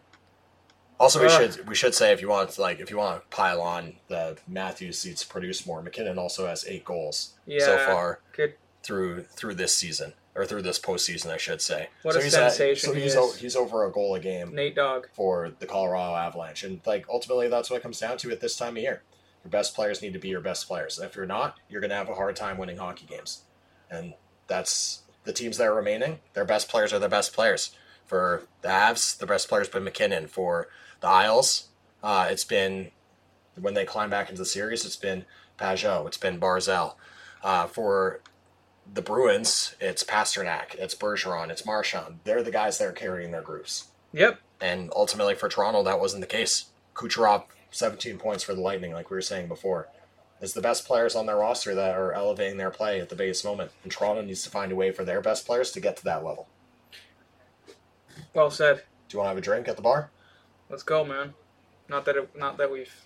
Also, we Ugh. should we should say if you want to like if you want to pile on the Matthews seats produce more. MacKinnon also has eight goals so far good. through through this season or through this postseason, I should say. What so a he's at- sensation so he he's o- he's over a goal a game Nate Dogg. for the Colorado Avalanche, and like ultimately that's what it comes down to at this time of year. Your best players need to be your best players. And if you're not, you're going to have a hard time winning hockey games, and that's the teams that are remaining. Their best players are their best players. For the Avs, the best player's been MacKinnon. For the Isles, uh, it's been when they climb back into the series, it's been Pageau, it's been Barzal. Uh, for the Bruins, it's Pastrnak, it's Bergeron, it's Marchand. They're the guys that are carrying their groups. Yep. And ultimately for Toronto, that wasn't the case. Kucherov, 17 points for the Lightning, like we were saying before. It's the best players on their roster that are elevating their play at the biggest moment. And Toronto needs to find a way for their best players to get to that level. Well said. Do you want to have a drink at the bar? Let's go, man. Not that it, not that we've.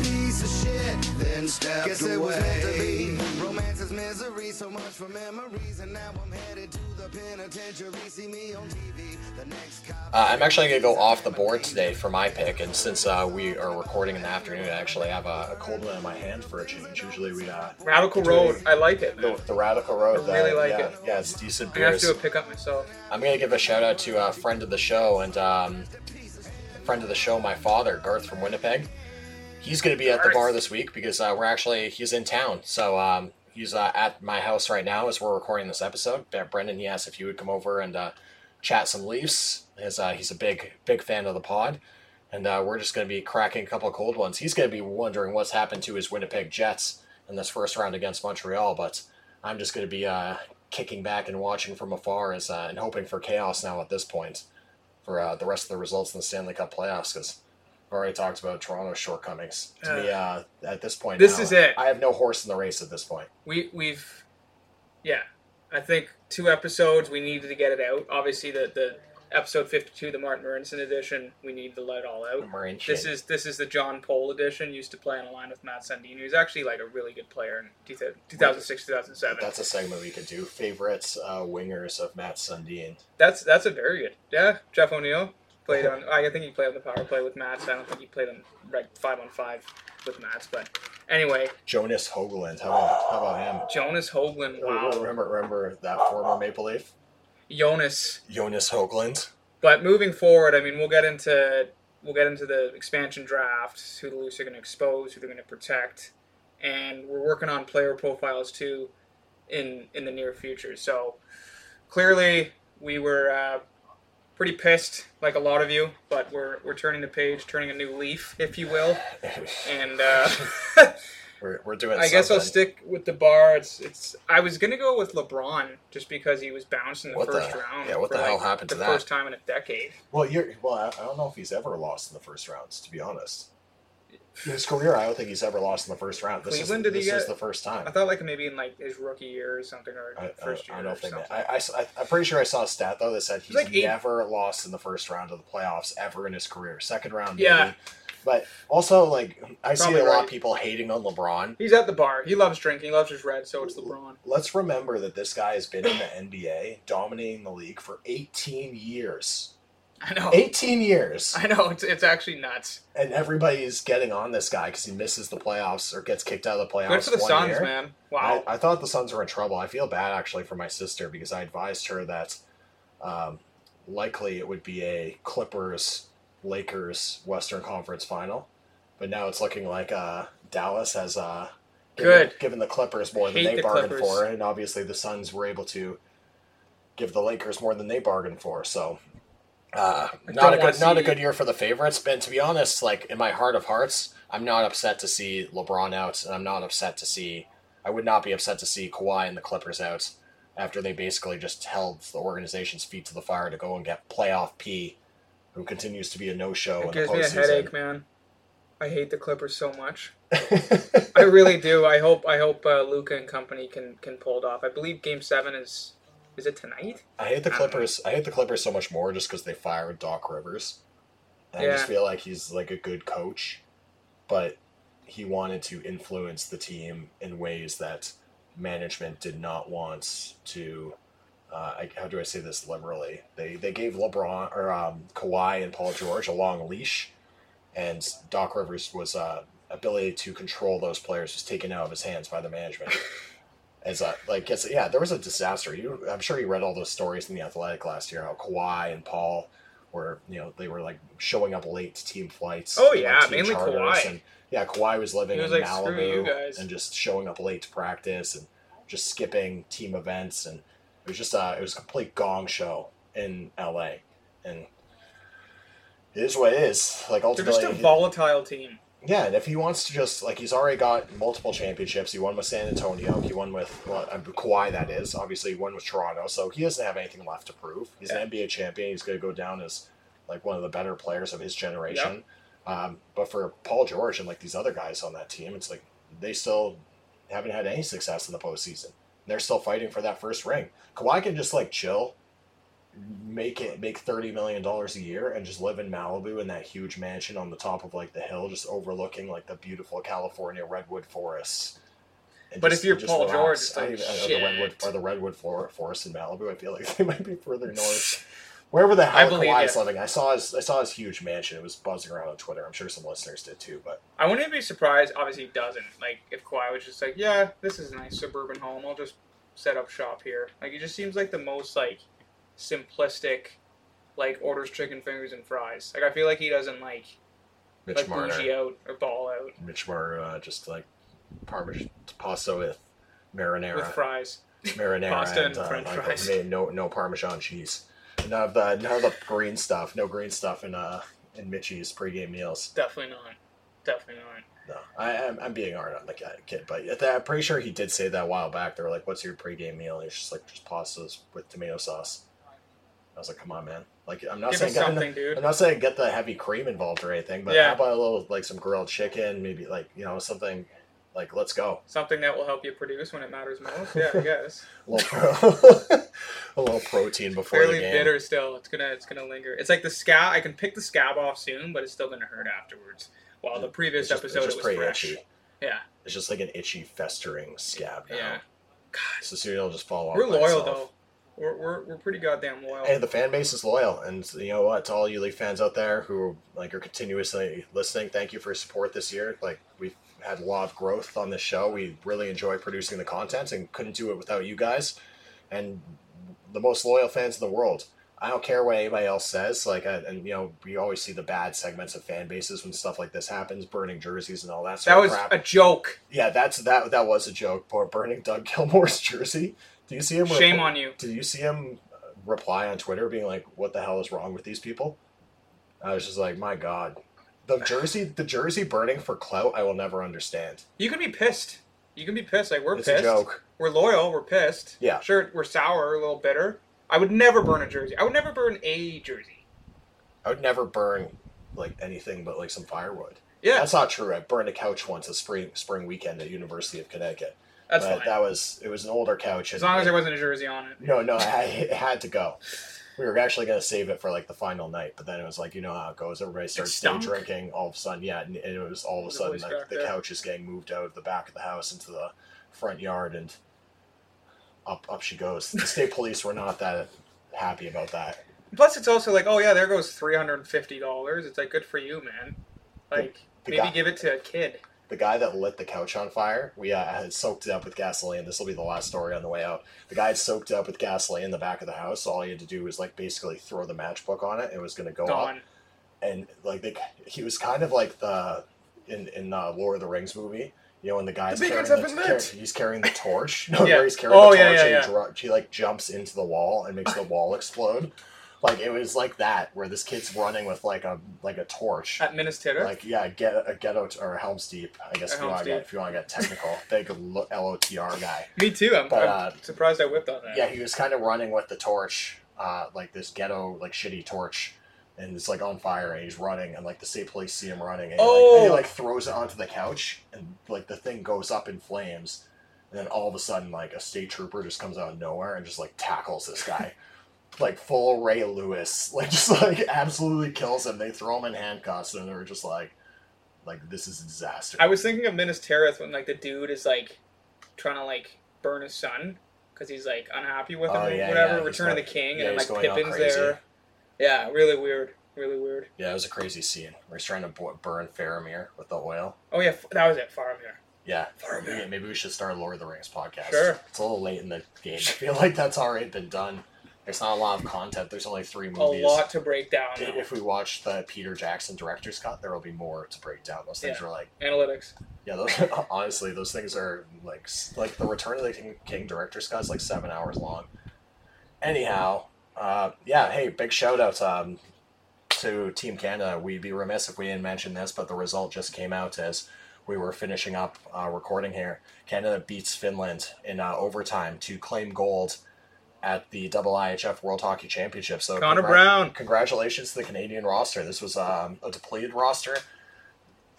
ride on the outside. stepped Guess it was meant to be. Romance is misery, so much for memories, and now I'm headed to the penitentiary. See me on TV. The next cop. Uh, I'm actually going to go off the board today for my pick, and since uh, we are recording in the afternoon, I actually have a, a cold one in my hand for a change. Usually we uh, Radical Road. I like it. The, the Radical Road. I really uh, like yeah, it. Yeah, it's decent I have to do a pickup myself. I'm going to give a shout out to a friend of the show and um, friend of the show, my father, Garth from Winnipeg. He's going to be at the bar this week because uh, we're actually, he's in town. So um, he's uh, at my house right now as we're recording this episode. Brendan, he asked if you would come over and uh, chat some Leafs. His, uh, he's a big, big fan of the pod. And uh, we're just going to be cracking a couple of cold ones. He's going to be wondering what's happened to his Winnipeg Jets in this first round against Montreal, but I'm just going to be uh, kicking back and watching from afar as, uh, and hoping for chaos now at this point for uh, the rest of the results in the Stanley Cup playoffs because I've already talked about Toronto's shortcomings. To me, uh, at this point, This now, is it. I have no horse in the race at this point. we we've yeah i think two episodes we needed to get it out obviously the the episode 52 the martin Marincin edition we need to let it all out Marine this is this is the john Pohl edition used to play on a line with matt sandino he's actually like a really good player in 2006 2007 That's a segment we could do. Favorites uh, wingers of Matt Sundin. that's that's a very good yeah jeff o'neill played on i think he played on the power play with Mats. i don't think he played on like five on five with Mats. but anyway Jonas Hoglund. How about, how about him? jonas hoglund wow Remember, remember that former Maple Leaf? jonas Jonas Hoglund. But moving forward, I mean, we'll get into we'll get into the expansion draft, who the Leafs are going to expose, who they're going to protect, and we're working on player profiles too in in the near future. So clearly, we were uh, pretty pissed, like a lot of you, but we're we're turning the page, turning a new leaf, if you will, and. Uh, We're, we're doing I guess I'll stick with the bar. It's it's. I was gonna go with LeBron just because he was bounced in the What the- first round. yeah, what the hell like, happened to that? the that? first time in a decade. Well, you're well. I, I don't know if he's ever lost in the first rounds. To be honest, in his career, I don't think he's ever lost in the first round. This Cleveland, is, did he this is get- the first time. I thought like maybe in like his rookie year or something or I, uh, I, first I year don't or if they. something. I, I, am pretty sure I saw a stat though that said he's like eight- never lost in the first round of the playoffs ever in his career. Second round, Yeah. maybe. But also, like I see Probably a lot of people hating on LeBron. He's at the bar. He loves drinking. He loves his red, so it's LeBron. Let's remember that this guy has been in the NBA, dominating the league for 18 years. I know. 18 years. I know. It's it's actually nuts. and everybody's getting on this guy because he misses the playoffs or gets kicked out of the playoffs. Good for the Suns, year. man. Wow. I, I thought the Suns were in trouble. I feel bad actually for my sister because I advised her that um, likely it would be a Clippers Lakers Western Conference final, but now it's looking like uh, Dallas has uh, given, Good. given the Clippers more than they the bargained Clippers. for, and obviously the Suns were able to give the Lakers more than they bargained for. So. Uh, not a good, not a good year for the favorites. But to be honest, like in my heart of hearts, I'm not upset to see LeBron out, and I'm not upset to see. I would not be upset to see Kawhi and the Clippers out after they basically just held the organization's feet to the fire to go and get playoff P, who continues to be a no-show It gives me a headache, man. I hate the Clippers so much. I really do. I hope I hope uh, Luka and company can can pull it off. I believe Game Seven is is it tonight? I hate the I. Clippers. I hate the Clippers so much more just because they fired Doc Rivers. And I just feel like he's like a good coach, but he wanted to influence the team in ways that management did not want to. Uh, I, how do I say this liberally? They they gave LeBron or um, Kawhi and Paul George a long leash, and Doc Rivers was uh, ability to control those players was taken out of his hands by the management. As a, like, it's, yeah, there was a disaster. You, I'm sure you read all those stories in the Athletic last year. How Kawhi and Paul were, you know, they were like showing up late to team flights. Oh, like, yeah, team mainly Kawhi. And, yeah, Kawhi was living was in like, "Screw you Malibu guys." and just showing up late to practice and just skipping team events, and it was just a it was a complete gong show in L.A. And it is what it is. Like They're ultimately, just a volatile team. Yeah, and if he wants to just like he's already got multiple championships. He won with San Antonio. He won with well, uh, Kawhi. That is obviously he won with Toronto. So he doesn't have anything left to prove. He's an NBA champion. He's going to go down as like one of the better players of his generation. Um, but for Paul George and like these other guys on that team, it's like they still haven't had any success in the postseason. They're still fighting for that first ring. Kawhi can just like chill make it make thirty million dollars a year and just live in Malibu in that huge mansion on the top of like the hill, just overlooking like the beautiful California redwood forests. But just- if you're Paul relax. George, it's like, even- I know the redwood or the redwood for, forest in Malibu, I feel like they might be further north. Wherever the hell I Kawhi's living, I saw his I saw his huge mansion. It was buzzing around on Twitter. I'm sure some listeners did too. But I wouldn't be surprised. Obviously, he doesn't. Like if Kawhi was just like, "Yeah, this is a nice suburban home. I'll just set up shop here." Like it just seems like the most like simplistic, like orders chicken fingers and fries. Like I feel like he doesn't like Mitch like Marner, bougie out or ball out Mitch Marner, uh, just like parmesan pasta with marinara, with fries. marinara, Pasta and, and uh, french like, fries. no no parmesan cheese. None of the none of the green stuff. No green stuff in uh in Mitchie's pregame meals. Definitely not. Definitely not. No, I am I'm being hard on the kid, but I'm pretty sure he did say that a while back. They were like, "What's your pregame meal?" And he's just like, "Just pastas with tomato sauce." I was like, "Come on, man!" Like, I'm not Give saying something, dude. I'm not saying get the heavy cream involved or anything, but Yeah. how about a little like some grilled chicken, maybe like you know something like let's go. Something that will help you produce when it matters most. Yeah, I guess. A little, pro- a little protein before Fairly the game. bitter still. It's gonna it's gonna linger. It's like the scab. I can pick the scab off soon, but it's still gonna hurt afterwards. While the previous just, episode it was fresh. itchy. Yeah, It's just like an itchy, festering scab now. yeah. So soon it'll just fall off. We're loyal itself. though. We're, we're, we're pretty goddamn loyal. Hey, the fan base is loyal, and you know what? To all you Leaf fans out there who like are continuously listening, thank you for your support this year. Like we've had a lot of growth on this show. We really enjoy producing the content, and couldn't do it without you guys. And the most loyal fans in the world. I don't care what anybody else says. Like, uh, and you know, we always see the bad segments of fan bases when stuff like this happens, burning jerseys and all that sort that of was crap. a joke. Yeah, that's that. That was a joke. Poor burning Doug Gilmour's jersey. Do you see him? Shame on you. Did you see him uh, reply on Twitter, being like, "What the hell is wrong with these people?" I was just like, "My God, the jersey, the jersey burning for clout. I will never understand. You can be pissed. You can be pissed. Like we're It's a pissed. joke. We're loyal. We're pissed. Yeah. Sure, we're sour, a little bitter. I would never burn a jersey. I would never burn a jersey. I would never burn like anything but like some firewood. Yeah, That's not true. I burned a couch once a spring spring weekend at University of Connecticut. That's but fine. that was it was an older couch. as long as there wasn't a jersey on it. No, no, I, it had to go. We were actually going to save it for like the final night, but then it was like you know how it goes. Everybody starts day drinking. All of a sudden, yeah, and, and it was all of a sudden like crack the couch is getting moved out of the back of the house into the front yard, and up up she goes. The state police were not that happy about that. Plus, it's also like, oh yeah, there goes three hundred and fifty dollars. It's like good for you, man. Like the maybe guy- give it to a kid. The guy that lit the couch on fire, we uh, had soaked it up with gasoline. This will be the last story on the way out. The guy had soaked it up with gasoline in the back of the house. So all he had to do was like basically throw the matchbook on it. It was going to go up. And like they, he was kind of like the in in uh, Lord of the Rings movie. You know, when the guy's The carrying the, have been car- he's carrying the torch. No, Yeah. he's carrying Oh, the yeah, torch yeah, and yeah. He, dro- he like jumps into the wall and makes the wall explode. Like it was like that, where this kid's running with like a like a torch. At Minas Tirith. Like yeah, get a ghetto or Helm's Deep. I guess Or if you want Helm's to get Deep. if you want to get technical, big L O T R guy. Me too. I'm, But, I'm uh, surprised I whipped on that. Yeah, he was kind of running with the torch, uh, like this ghetto, like shitty torch, and it's like on fire, and he's running, and like the state police see him running, and, he, like, and he Oh! like throws it onto the couch, and like the thing goes up in flames, and then all of a sudden, like a state trooper just comes out of nowhere and just like tackles this guy. Like full Ray Lewis, like just like absolutely kills him. They throw him in handcuffs, and they're just like, like this is a disaster. I was thinking of Minas Tirith when like the dude is like trying to like burn his son because he's like unhappy with him Oh, or yeah, whatever. yeah, Return of the King, yeah, and then like Pippin's there. Yeah, really weird. Really weird. yeah, it was a crazy scene where he's trying to burn Faramir with the oil. Oh yeah, that was it. Faramir. Yeah, maybe, maybe we should start a Lord of the Rings podcast. Sure. It's a little late in the game. I feel like that's already been done. There's not a lot of content. There's only three movies. A lot to break down. If we watch the Peter Jackson director's cut, there will be more to break down. Those things Yeah. are like, Analytics. yeah, those, honestly, those things are like, like the Return of the King, King director's cut is like seven hours long. Anyhow, uh, yeah, hey, big shout out um, to Team Canada. We'd be remiss if we didn't mention this, but the result just came out as we were finishing up uh, recording here. Canada beats Finland in uh, overtime to claim gold at the Double IHF World Hockey Championship. So Connor Brown. congratulations to the Canadian roster. This was um, a depleted roster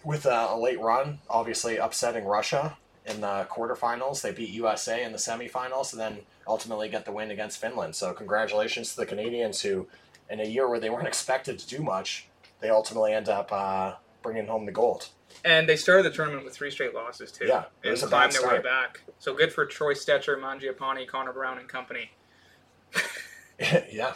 with uh, a late run, obviously upsetting Russia in the quarterfinals. They beat USA in the semifinals, and then ultimately get the win against Finland. So congratulations to the Canadians who, in a year where they weren't expected to do much, they ultimately end up uh, bringing home the gold. And they started the tournament with three straight losses too. Yeah, it and was a climbed bad their way back. So good for Troy Stecher, Mangiapane, Connor Brown, and company. yeah,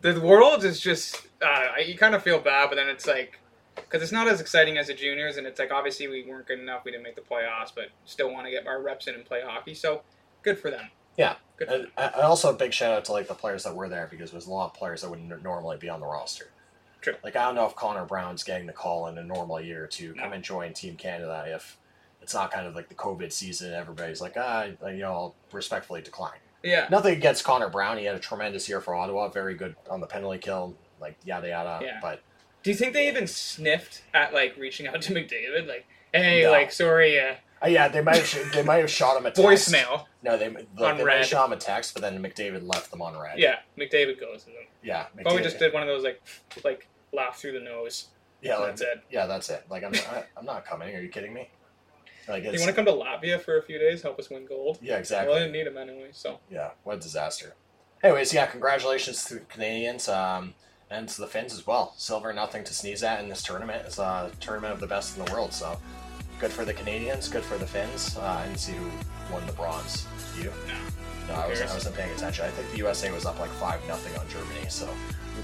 The world is just uh, you kind of feel bad, but then it's like because it's not as exciting as the juniors, and it's like obviously we weren't good enough, we didn't make the playoffs, but still want to get our reps in and play hockey. So good for them. yeah. Good. And, and also a big shout out to like the players that were there because there's a lot of players that wouldn't normally be on the roster. True. Like I don't know if Connor Brown's getting the call in a normal year to come and join Team Canada if it's not kind of like the COVID season. Everybody's like, ah, you know, I'll respectfully decline. Yeah. Nothing against Connor Brown. He had a tremendous year for Ottawa. Very good on the penalty kill. Like yada yada. Yeah. But Do you think they even sniffed at like reaching out to McDavid? Like, hey, No. like sorry, uh, uh, yeah, they might have they might have shot him a text. voicemail. No, they like, On they might have red. shot him a text, but then McDavid left them on red. Yeah, McDavid goes to them. yeah. McDavid- just did one of those like like laugh through the nose. Yeah, like, That's it. Yeah, that's it. Like I'm, not, I'm not coming. Are you kidding me? Like want to come to Latvia for a few days, help us win gold? yeah, exactly. Well, I didn't need him anyway, so Yeah, what a disaster. Anyways, yeah, congratulations to the Canadians um, and to the Finns as well. Silver, nothing to sneeze at in this tournament. It's a tournament of the best in the world, so good for the Canadians, good for the Finns. Uh, I didn't see who won the bronze. You? no. No, I wasn't. I wasn't paying attention. I think the USA was up like five nothing on Germany. So,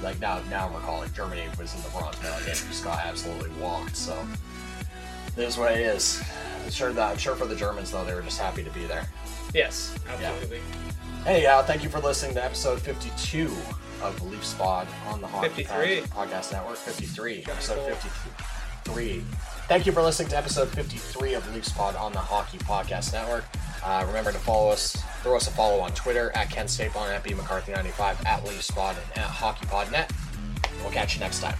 like now, now we're calling Germany was in the bronze medal game. Just got absolutely walked. So, it is what it is. I'm sure that I'm sure for the Germans though, they were just happy to be there. Yes, absolutely. Anyhow, thank you for listening to episode 52 of Leaf Spot on the Hockey 53. Podcast Network. 53, episode 53. Thank you for listening to episode 53 of Leaf Spot on the Hockey Podcast Network. Uh, remember to follow us, throw us a follow on Twitter at Ken Stapon, at B McCarthy95, at Leaf Spot, and at HockeyPodNet. We'll catch you next time.